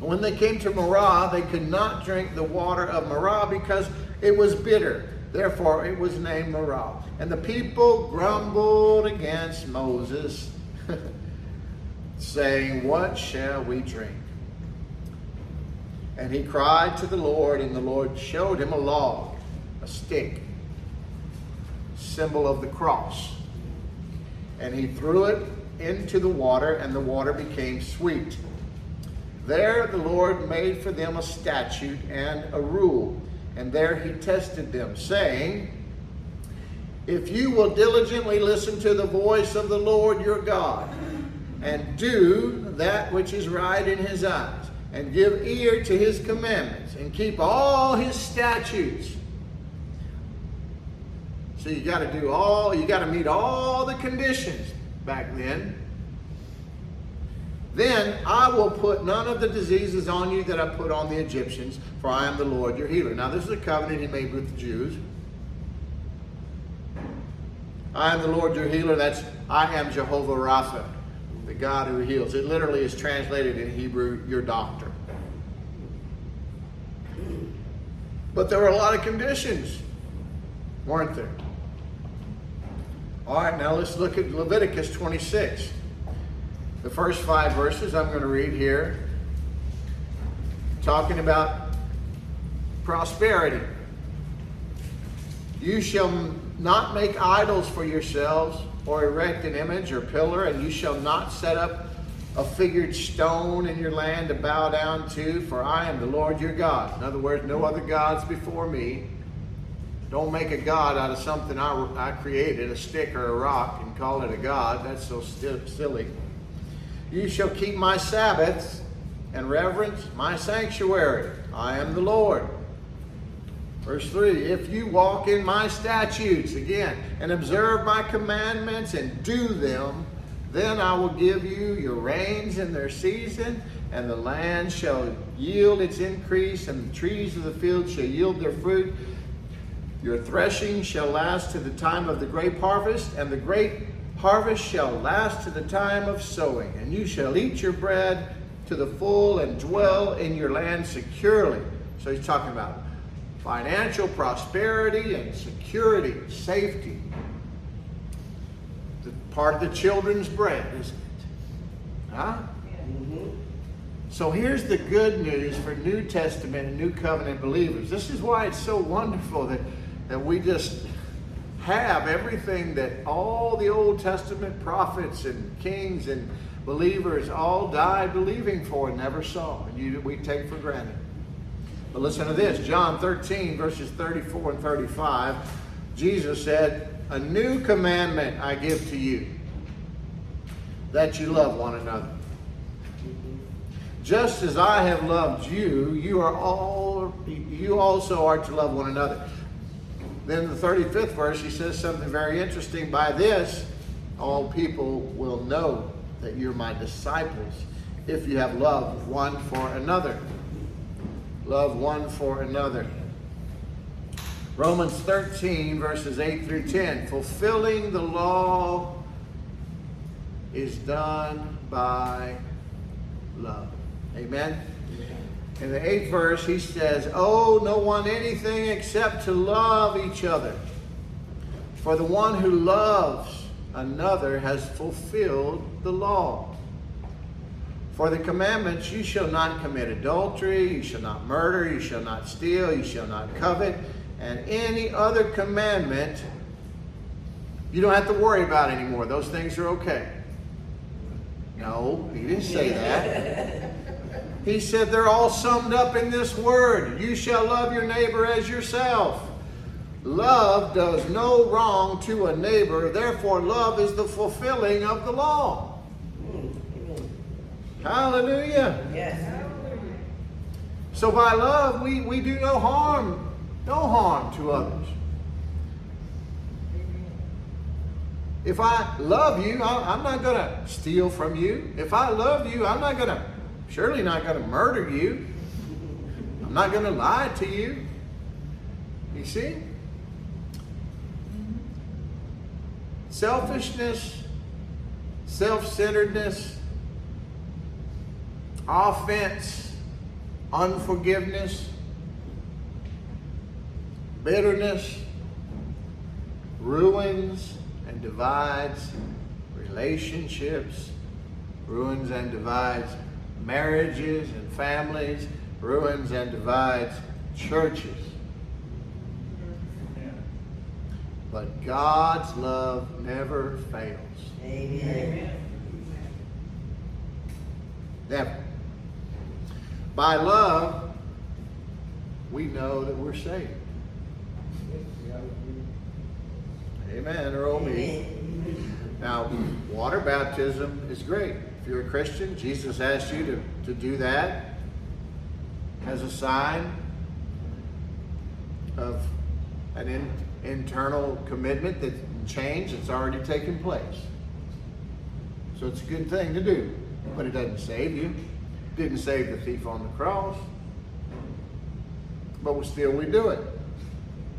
[SPEAKER 1] And when they came to Marah, they could not drink the water of Marah because it was bitter. Therefore, it was named Marah. And the people grumbled against Moses, saying, What shall we drink? And he cried to the Lord, and the Lord showed him a log, a stick, symbol of the cross. And he threw it into the water, and the water became sweet. There the Lord made for them a statute and a rule, and there he tested them, saying, if you will diligently listen to the voice of the Lord your God, and do that which is right in his eyes, and give ear to his commandments, and keep all his statutes. So you got to do all, you got to meet all the conditions back then. Then I will put none of the diseases on you that I put on the Egyptians, for I am the Lord your healer. Now, this is a covenant he made with the Jews. I am the Lord your healer. That's I am Jehovah Rapha, the God who heals. It literally is translated in Hebrew, your doctor. But there were a lot of conditions, weren't there? All right, now let's look at Leviticus 26. The first five verses I'm going to read here, talking about prosperity. You shall not make idols for yourselves, or erect an image or pillar, and you shall not set up a figured stone in your land to bow down to, for I am the Lord your God. In other words, no other gods before me. Don't make a god out of something I, I created, a stick or a rock, and call it a god. That's so st- silly. You shall keep my Sabbaths and reverence my sanctuary. I am the Lord. Verse 3 If you walk in my statutes, again, and observe my commandments and do them, then I will give you your rains in their season, and the land shall yield its increase, and the trees of the field shall yield their fruit. Your threshing shall last to the time of the grape harvest, and the great harvest shall last to the time of sowing. And you shall eat your bread to the full and dwell in your land securely. So he's talking about financial prosperity and security, safety. The part of the children's bread, isn't it? Huh? Mm-hmm. So here's the good news for New Testament and New Covenant believers. This is why it's so wonderful that, that we just have everything that all the Old Testament prophets and kings and believers all died believing for and never saw. And you, we take for granted. But listen to this John 13, verses 34 and 35. Jesus said, A new commandment I give to you, that you love one another. Just as I have loved you, you are all you also are to love one another. Then the 35th verse, he says something very interesting. By this, all people will know that you're my disciples if you have love one for another. Love one for another. Romans 13, verses 8 through 10. Fulfilling the law is done by love. Amen? In the eighth verse, he says, Owe no one anything except to love each other. For the one who loves another has fulfilled the law. For the commandments, you shall not commit adultery, you shall not murder, you shall not steal, you shall not covet, and any other commandment you don't have to worry about anymore. Those things are okay. No, he didn't say that. He said they're all summed up in this word You shall love your neighbor as yourself. Love does no wrong to a neighbor, therefore, love is the fulfilling of the law. Hallelujah.
[SPEAKER 2] Yes.
[SPEAKER 1] So by love, we, we do no harm, no harm to others. If I love you, I, I'm not going to steal from you. If I love you, I'm not going to, surely not going to murder you. I'm not going to lie to you. You see? Selfishness, self centeredness, offense, unforgiveness, bitterness, ruins and divides relationships, ruins and divides marriages and families, ruins and divides churches. But God's love never fails.
[SPEAKER 2] Amen.
[SPEAKER 1] Never. By love, we know that we're saved. Amen, or oh me. Now, water baptism is great. If you're a Christian, Jesus asked you to, to do that as a sign of an in, internal commitment that change that's already taken place. So it's a good thing to do, but it doesn't save you. Didn't save the thief on the cross, but we still we do it.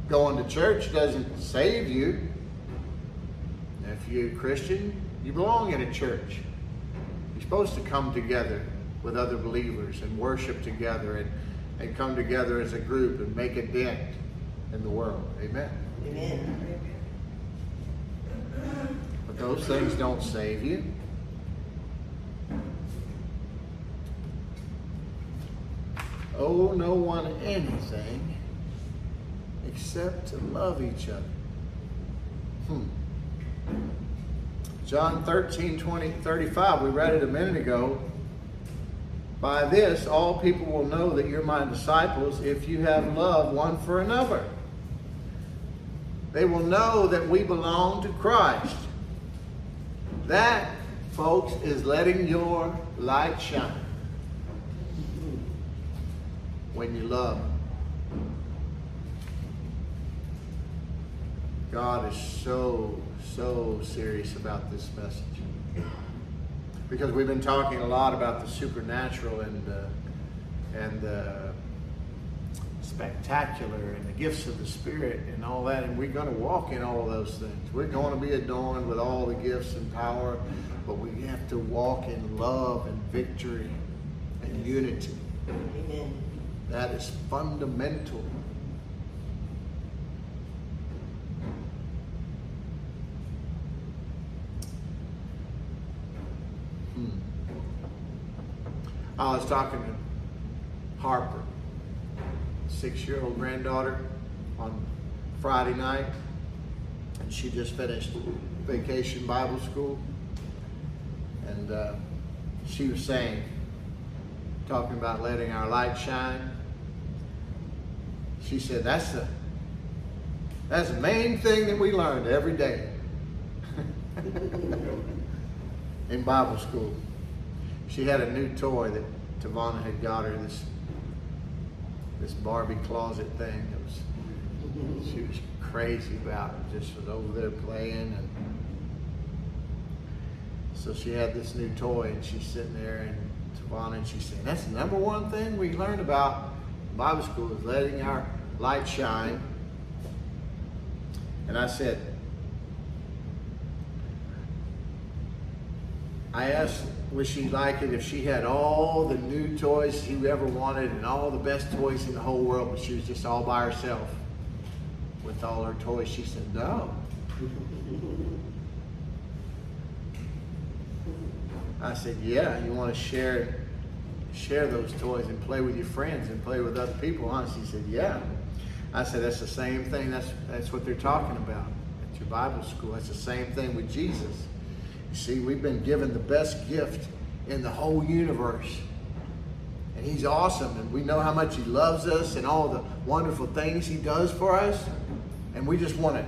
[SPEAKER 1] Going to church doesn't save you. If you're a Christian, you belong in a church. You're supposed to come together with other believers and worship together and, and come together as a group and make a dent in the world. Amen.
[SPEAKER 2] Amen.
[SPEAKER 1] But those things don't save you. Owe no one anything except to love each other. Hmm. John 13, 20, 35, we read it a minute ago. By this, all people will know that you're my disciples if you have love one for another. They will know that we belong to Christ. That, folks, is letting your light shine when you love. God is so, so serious about this message. Because we've been talking a lot about the supernatural and and the spectacular and the gifts of the Spirit and all that, and we're going to walk in all those things. We're going to be adorned with all the gifts and power, but we have to walk in love and victory and unity.
[SPEAKER 2] Amen.
[SPEAKER 1] That is fundamental. Hmm. I was talking to Harper, six-year-old granddaughter, on Friday night, and she just finished vacation Bible school, and uh, she was saying, talking about letting our light shine. She said that's the that's the main thing that we learned every day in Bible school. She had a new toy that Tavana had got her this this Barbie closet thing was she was crazy about. it, Just was over there playing and so she had this new toy and she's sitting there and Tavana and she's saying, that's the number one thing we learned about Bible school is letting our light shine. And I said, I asked, would she like it if she had all the new toys she ever wanted and all the best toys in the whole world, but she was just all by herself with all her toys? She said, no. I said, yeah, you want to share share those toys and play with your friends and play with other people, huh? She said, yeah. I said, that's the same thing. That's, that's what they're talking about at your Bible school. That's the same thing with Jesus. You see, we've been given the best gift in the whole universe. And he's awesome. And we know how much he loves us and all the wonderful things he does for us. And we just want to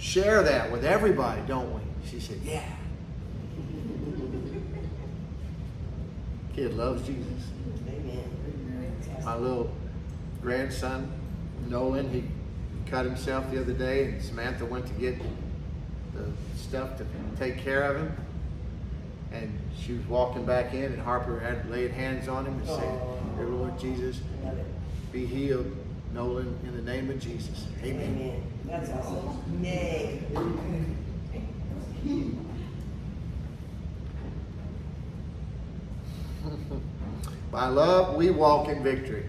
[SPEAKER 1] share that with everybody, don't we? She said, yeah. Kid loves Jesus.
[SPEAKER 2] Amen.
[SPEAKER 1] My little grandson, Nolan, he cut himself the other day, and Samantha went to get the stuff to take care of him. And she was walking back in, and Harper had laid hands on him and said, Dear Lord Jesus, be healed, Nolan, in the name of Jesus. Amen.
[SPEAKER 2] Amen. That's awesome. Yay.
[SPEAKER 1] By love, we walk in victory.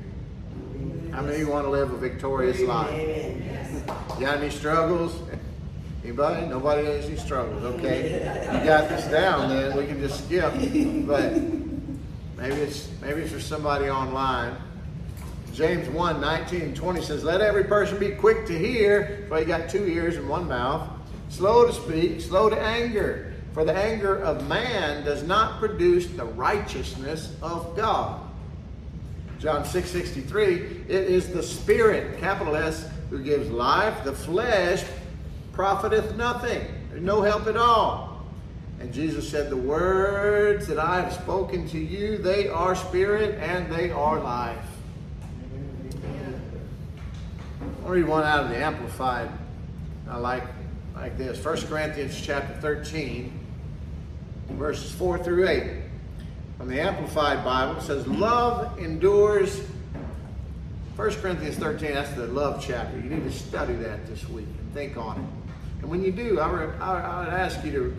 [SPEAKER 1] How many of you want to live a victorious life?
[SPEAKER 2] Amen.
[SPEAKER 1] You got any struggles? Anybody? Nobody has any struggles, okay? You got this down then, we can just skip. But maybe it's maybe it's for somebody online. James 1, 19 and 20 says, Let every person be quick to hear, for you got two ears and one mouth, slow to speak, slow to anger. For the anger of man does not produce the righteousness of God. John 6 63, it is the Spirit, capital S, who gives life. The flesh profiteth nothing. No help at all. And Jesus said, The words that I have spoken to you, they are spirit and they are life. I'll read one out of the Amplified. I like, like this. 1 Corinthians chapter 13, verses 4 through 8. From the Amplified Bible, it says, Love endures. 1 Corinthians 13, that's the love chapter. You need to study that this week and think on it. And when you do, I, would, I would ask you to,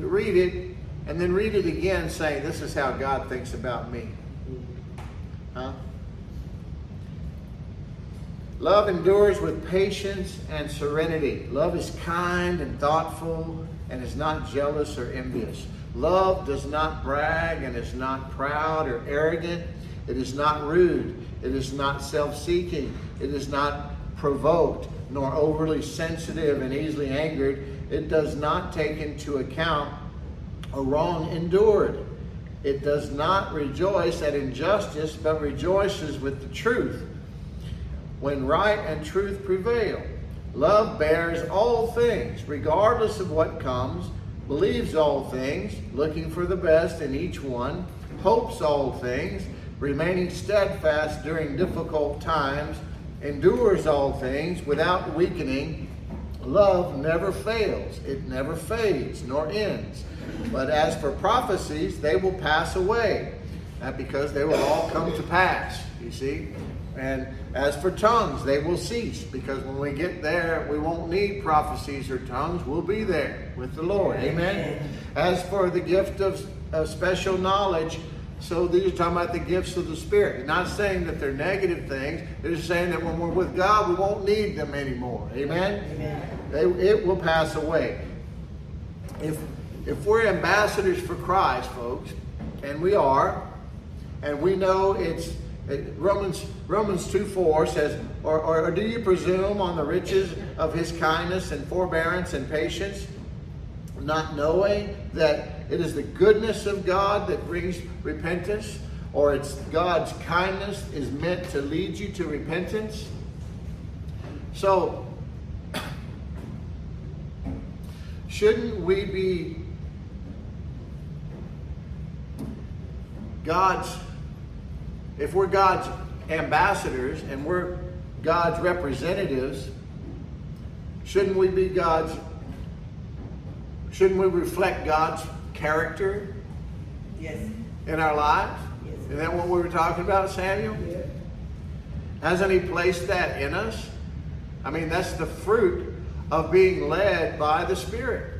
[SPEAKER 1] to read it and then read it again saying, This is how God thinks about me. Huh? Love endures with patience and serenity. Love is kind and thoughtful and is not jealous or envious. Love does not brag and is not proud or arrogant. It is not rude. It is not self seeking. It is not provoked nor overly sensitive and easily angered. It does not take into account a wrong endured. It does not rejoice at injustice, but rejoices with the truth when right and truth prevail. Love bears all things, regardless of what comes, believes all things, looking for the best in each one, hopes all things, remaining steadfast during difficult times, endures all things without weakening. Love never fails, it never fades nor ends. But as for prophecies, they will pass away. That because they will all come to pass, you see. And as for tongues, they will cease because when we get there, we won't need prophecies or tongues. We'll be there with the Lord. Amen. As for the gift of, of special knowledge, so these are talking about the gifts of the Spirit. not saying that they're negative things. They're just saying that when we're with God, we won't need them anymore. Amen. Amen. They, it will pass away. If if we're ambassadors for Christ, folks, and we are, and we know it's Romans Romans 2 4 says, or, or, or, do you presume on the riches of his kindness and forbearance and patience, not knowing that it is the goodness of God that brings repentance, or it's God's kindness is meant to lead you to repentance? So, shouldn't we be God's if we're God's ambassadors and we're God's representatives, shouldn't we be God's, shouldn't we reflect God's character?
[SPEAKER 2] Yes.
[SPEAKER 1] In our lives?
[SPEAKER 2] Yes.
[SPEAKER 1] Isn't that what we were talking about, Samuel?
[SPEAKER 2] Yeah.
[SPEAKER 1] Hasn't He placed that in us? I mean, that's the fruit of being led by the Spirit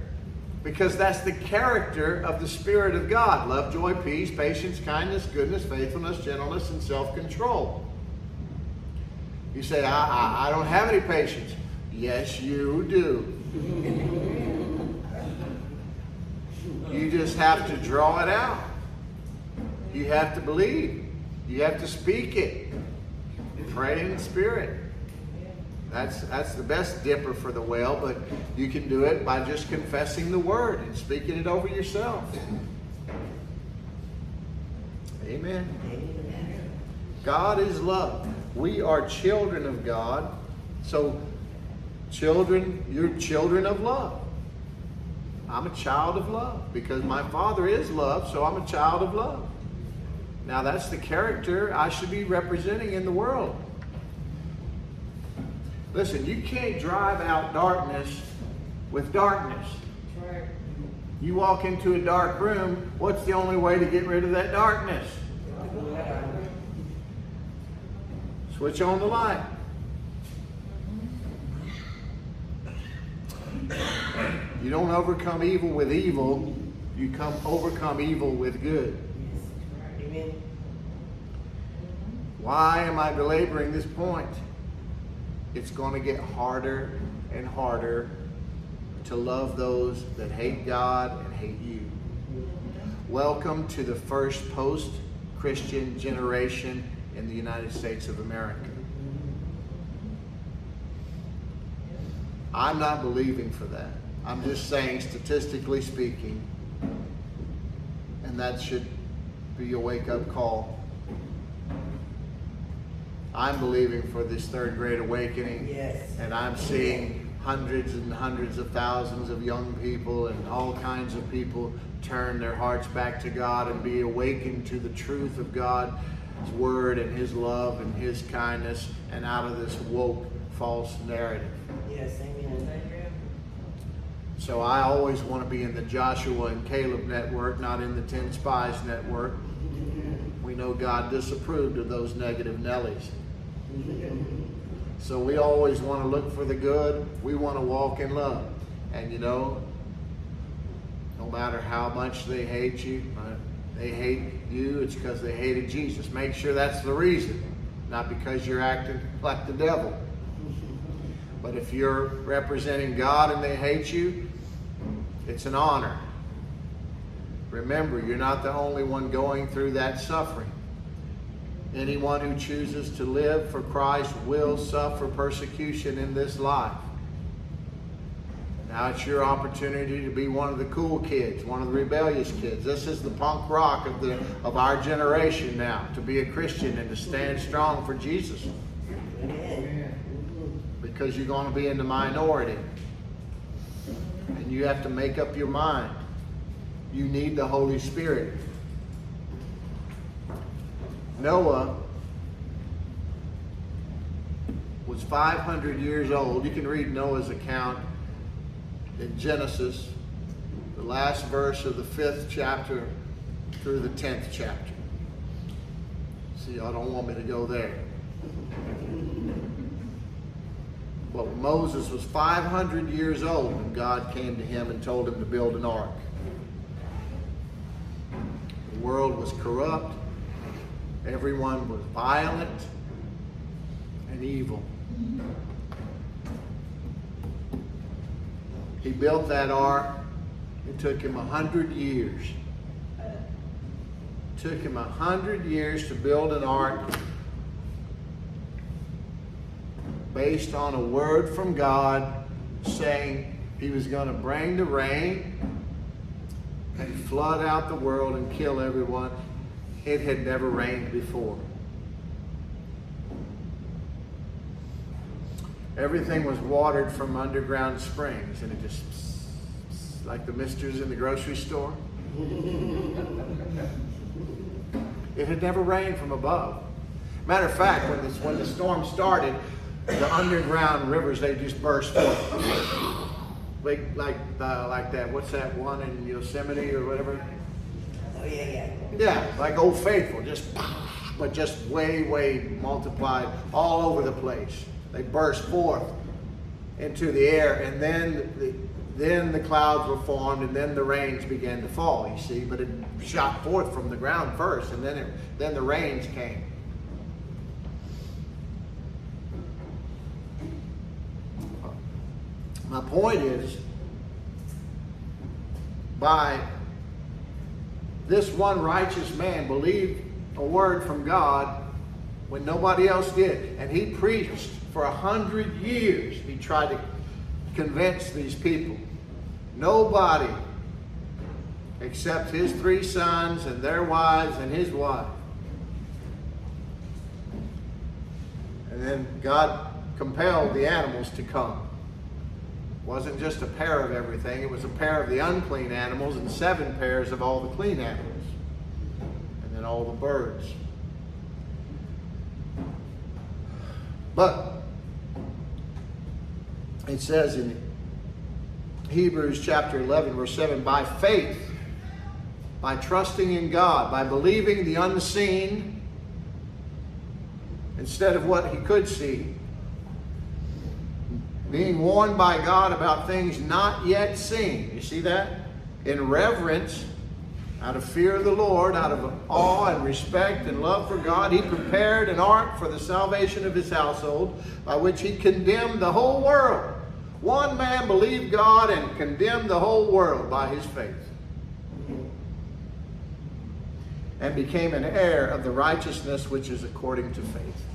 [SPEAKER 1] because that's the character of the Spirit of God love, joy, peace, patience, kindness, goodness, faithfulness, gentleness, and self control. You say, I, I, I, don't have any patience. Yes, you do. you just have to draw it out. You have to believe. You have to speak it. Pray in the Spirit. That's, that's the best dipper for the well, but you can do it by just confessing the word and speaking it over yourself. Amen. God is love. We are children of God. So, children, you're children of love. I'm a child of love because my father is love, so I'm a child of love. Now, that's the character I should be representing in the world. Listen, you can't drive out darkness with darkness. You walk into a dark room, what's the only way to get rid of that darkness? Switch on the light. You don't overcome evil with evil, you come overcome evil with good. Why am I belaboring this point? It's going to get harder and harder to love those that hate God and hate you. Welcome to the first post Christian generation in the United States of America. I'm not believing for that. I'm just saying, statistically speaking, and that should be a wake up call I'm believing for this third great awakening.
[SPEAKER 2] Yes.
[SPEAKER 1] And I'm seeing hundreds and hundreds of thousands of young people and all kinds of people turn their hearts back to God and be awakened to the truth of God's word and His love and His kindness and out of this woke false narrative.
[SPEAKER 2] Yes, amen.
[SPEAKER 1] So I always want to be in the Joshua and Caleb network, not in the Ten Spies network. We know God disapproved of those negative Nellies. So we always want to look for the good. We want to walk in love. And you know, no matter how much they hate you, they hate you, it's because they hated Jesus. Make sure that's the reason, not because you're acting like the devil. But if you're representing God and they hate you, it's an honor. Remember, you're not the only one going through that suffering. Anyone who chooses to live for Christ will suffer persecution in this life. Now it's your opportunity to be one of the cool kids, one of the rebellious kids. This is the punk rock of the of our generation now, to be a Christian and to stand strong for Jesus. Because you're going to be in the minority. And you have to make up your mind. You need the Holy Spirit. Noah was 500 years old. You can read Noah's account in Genesis, the last verse of the fifth chapter through the 10th chapter. See, y'all don't want me to go there. Well, Moses was 500 years old when God came to him and told him to build an ark. The world was corrupt. Everyone was violent and evil. He built that ark. It took him a hundred years. It took him a hundred years to build an ark based on a word from God saying he was going to bring the rain and flood out the world and kill everyone. It had never rained before. Everything was watered from underground springs, and it just like the misters in the grocery store. it had never rained from above. Matter of fact, when, this, when the storm started, the underground rivers they just burst. Like like uh, like that. What's that one in Yosemite or whatever?
[SPEAKER 2] Oh, yeah, yeah.
[SPEAKER 1] Yeah, like Old Faithful, just but just way way multiplied all over the place. They burst forth into the air, and then the, then the clouds were formed, and then the rains began to fall. You see, but it shot forth from the ground first, and then it, then the rains came. My point is, by this one righteous man believed a word from God when nobody else did. And he preached for a hundred years. He tried to convince these people. Nobody except his three sons and their wives and his wife. And then God compelled the animals to come wasn't just a pair of everything, it was a pair of the unclean animals and seven pairs of all the clean animals. And then all the birds. But it says in Hebrews chapter 11, verse 7 by faith, by trusting in God, by believing the unseen instead of what he could see, being warned by God about things not yet seen. You see that? In reverence, out of fear of the Lord, out of awe and respect and love for God, he prepared an ark for the salvation of his household, by which he condemned the whole world. One man believed God and condemned the whole world by his faith. And became an heir of the righteousness which is according to faith.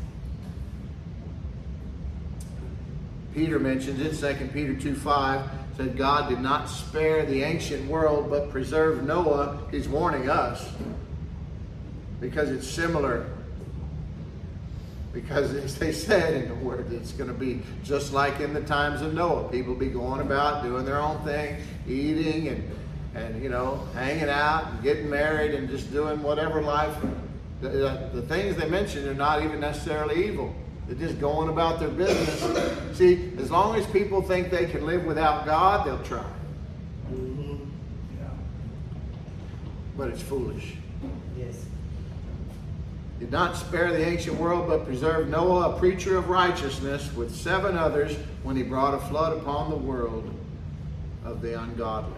[SPEAKER 1] Peter mentions it, 2 Peter 2 5 said God did not spare the ancient world but preserved Noah. He's warning us because it's similar. Because as they said in the word, it's going to be just like in the times of Noah. People be going about doing their own thing, eating and, and you know, hanging out and getting married and just doing whatever life. The, the, the things they mention are not even necessarily evil. They're just going about their business. See, as long as people think they can live without God, they'll try.
[SPEAKER 2] Mm-hmm.
[SPEAKER 3] Yeah.
[SPEAKER 1] But it's foolish.
[SPEAKER 2] Yes.
[SPEAKER 1] did not spare the ancient world, but preserved Noah, a preacher of righteousness, with seven others when he brought a flood upon the world of the ungodly.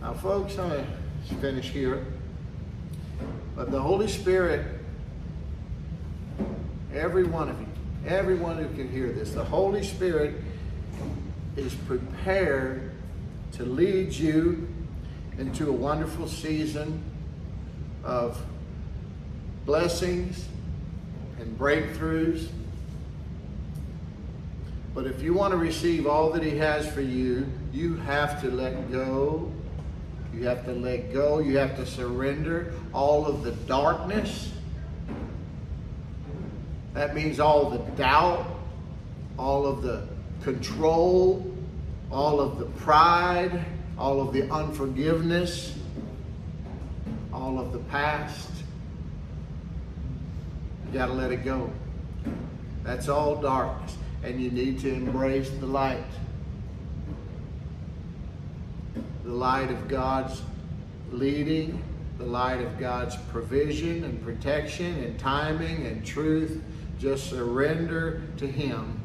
[SPEAKER 1] Now, folks, I'm going to finish here. But the Holy Spirit, every one of you, everyone who can hear this, the Holy Spirit is prepared to lead you into a wonderful season of blessings and breakthroughs. But if you want to receive all that He has for you, you have to let go. You have to let go. You have to surrender all of the darkness. That means all the doubt, all of the control, all of the pride, all of the unforgiveness, all of the past. You got to let it go. That's all darkness. And you need to embrace the light. The light of God's leading, the light of God's provision and protection and timing and truth. Just surrender to Him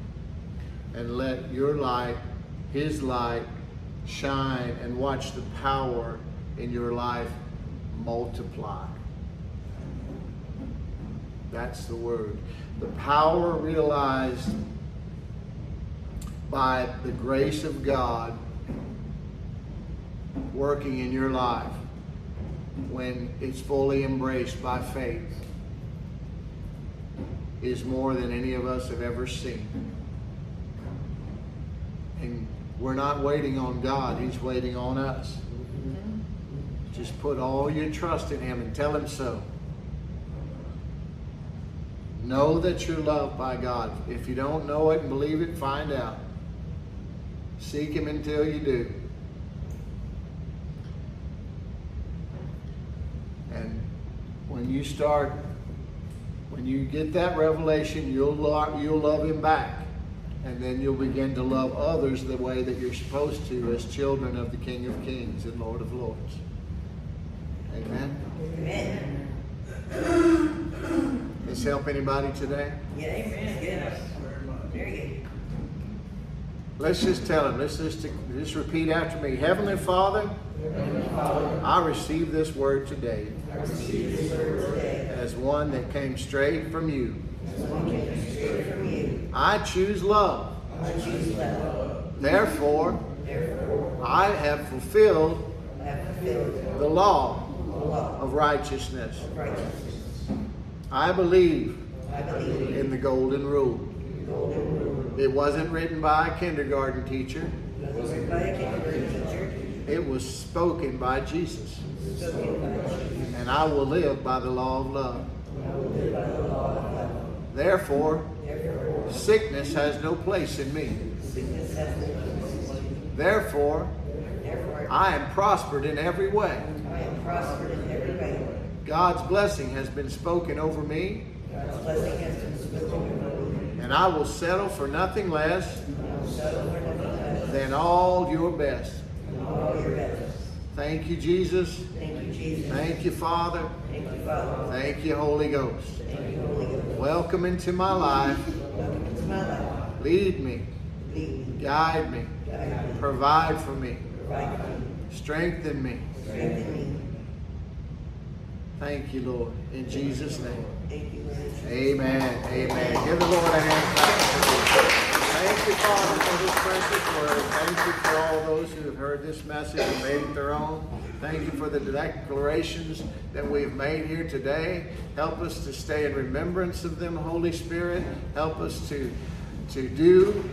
[SPEAKER 1] and let your light, His light, shine and watch the power in your life multiply. That's the word. The power realized by the grace of God working in your life when it's fully embraced by faith is more than any of us have ever seen. And we're not waiting on God, He's waiting on us. Just put all your trust in Him and tell Him so. Know that you're loved by God. If you don't know it and believe it, find out. Seek Him until you do. And when you start, when you get that revelation, you'll love, you'll love Him back. And then you'll begin to love others the way that you're supposed to as children of the King of Kings and Lord of Lords. Amen.
[SPEAKER 2] Amen.
[SPEAKER 1] This help anybody today?
[SPEAKER 2] Yeah, amen. Good.
[SPEAKER 3] Very
[SPEAKER 2] good.
[SPEAKER 1] Let's just tell him. Let's just, just repeat after me. Heavenly Father, I receive this word today
[SPEAKER 2] I receive this word today.
[SPEAKER 1] As one that came straight from you.
[SPEAKER 2] As one came straight from you.
[SPEAKER 1] I choose love.
[SPEAKER 2] I choose love.
[SPEAKER 1] Therefore,
[SPEAKER 2] Therefore,
[SPEAKER 1] I have fulfilled
[SPEAKER 2] I have fulfilled
[SPEAKER 1] the law
[SPEAKER 2] the law
[SPEAKER 1] of righteousness.
[SPEAKER 2] of righteousness.
[SPEAKER 1] I believe
[SPEAKER 2] I believe
[SPEAKER 1] in the golden rule.
[SPEAKER 2] the golden rule.
[SPEAKER 1] It wasn't written by a kindergarten teacher.
[SPEAKER 2] It was written by a kindergarten teacher.
[SPEAKER 1] It was spoken by Jesus.
[SPEAKER 2] Spoken by Jesus.
[SPEAKER 1] And I will live by the law of love. Therefore, sickness has no place in me. Therefore, I am prospered in every way. God's blessing has been spoken over me, and I will settle for nothing less
[SPEAKER 2] than all your best.
[SPEAKER 1] Thank you, Jesus.
[SPEAKER 2] Thank you, Jesus.
[SPEAKER 1] Thank you, Father.
[SPEAKER 2] Thank you, Father.
[SPEAKER 1] Thank you, Holy Ghost.
[SPEAKER 2] Thank you, Holy Ghost.
[SPEAKER 1] Welcome into my life.
[SPEAKER 2] Welcome into my life.
[SPEAKER 1] Lead me,
[SPEAKER 2] Lead me,
[SPEAKER 1] guide me,
[SPEAKER 2] guide me,
[SPEAKER 1] provide for me,
[SPEAKER 2] provide for me,
[SPEAKER 1] strengthen me.
[SPEAKER 2] strengthen me.
[SPEAKER 1] Thank you, Lord. In Jesus' name.
[SPEAKER 2] Thank you, Lord.
[SPEAKER 1] Amen. Amen. Give the Lord a hand clap. Thank you, Father, for this precious word. Thank you for all those who have heard this message and made it their own. Thank you for the declarations that we've made here today. Help us to stay in remembrance of them, Holy Spirit. Help us to, to do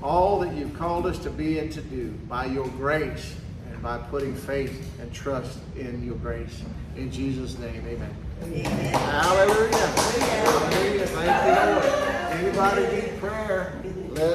[SPEAKER 1] all that you've called us to be and to do by your grace and by putting faith and trust in your grace. In Jesus' name, amen.
[SPEAKER 2] Amen.
[SPEAKER 1] Hallelujah. Hallelujah. Thank you, Lord. Anybody need prayer?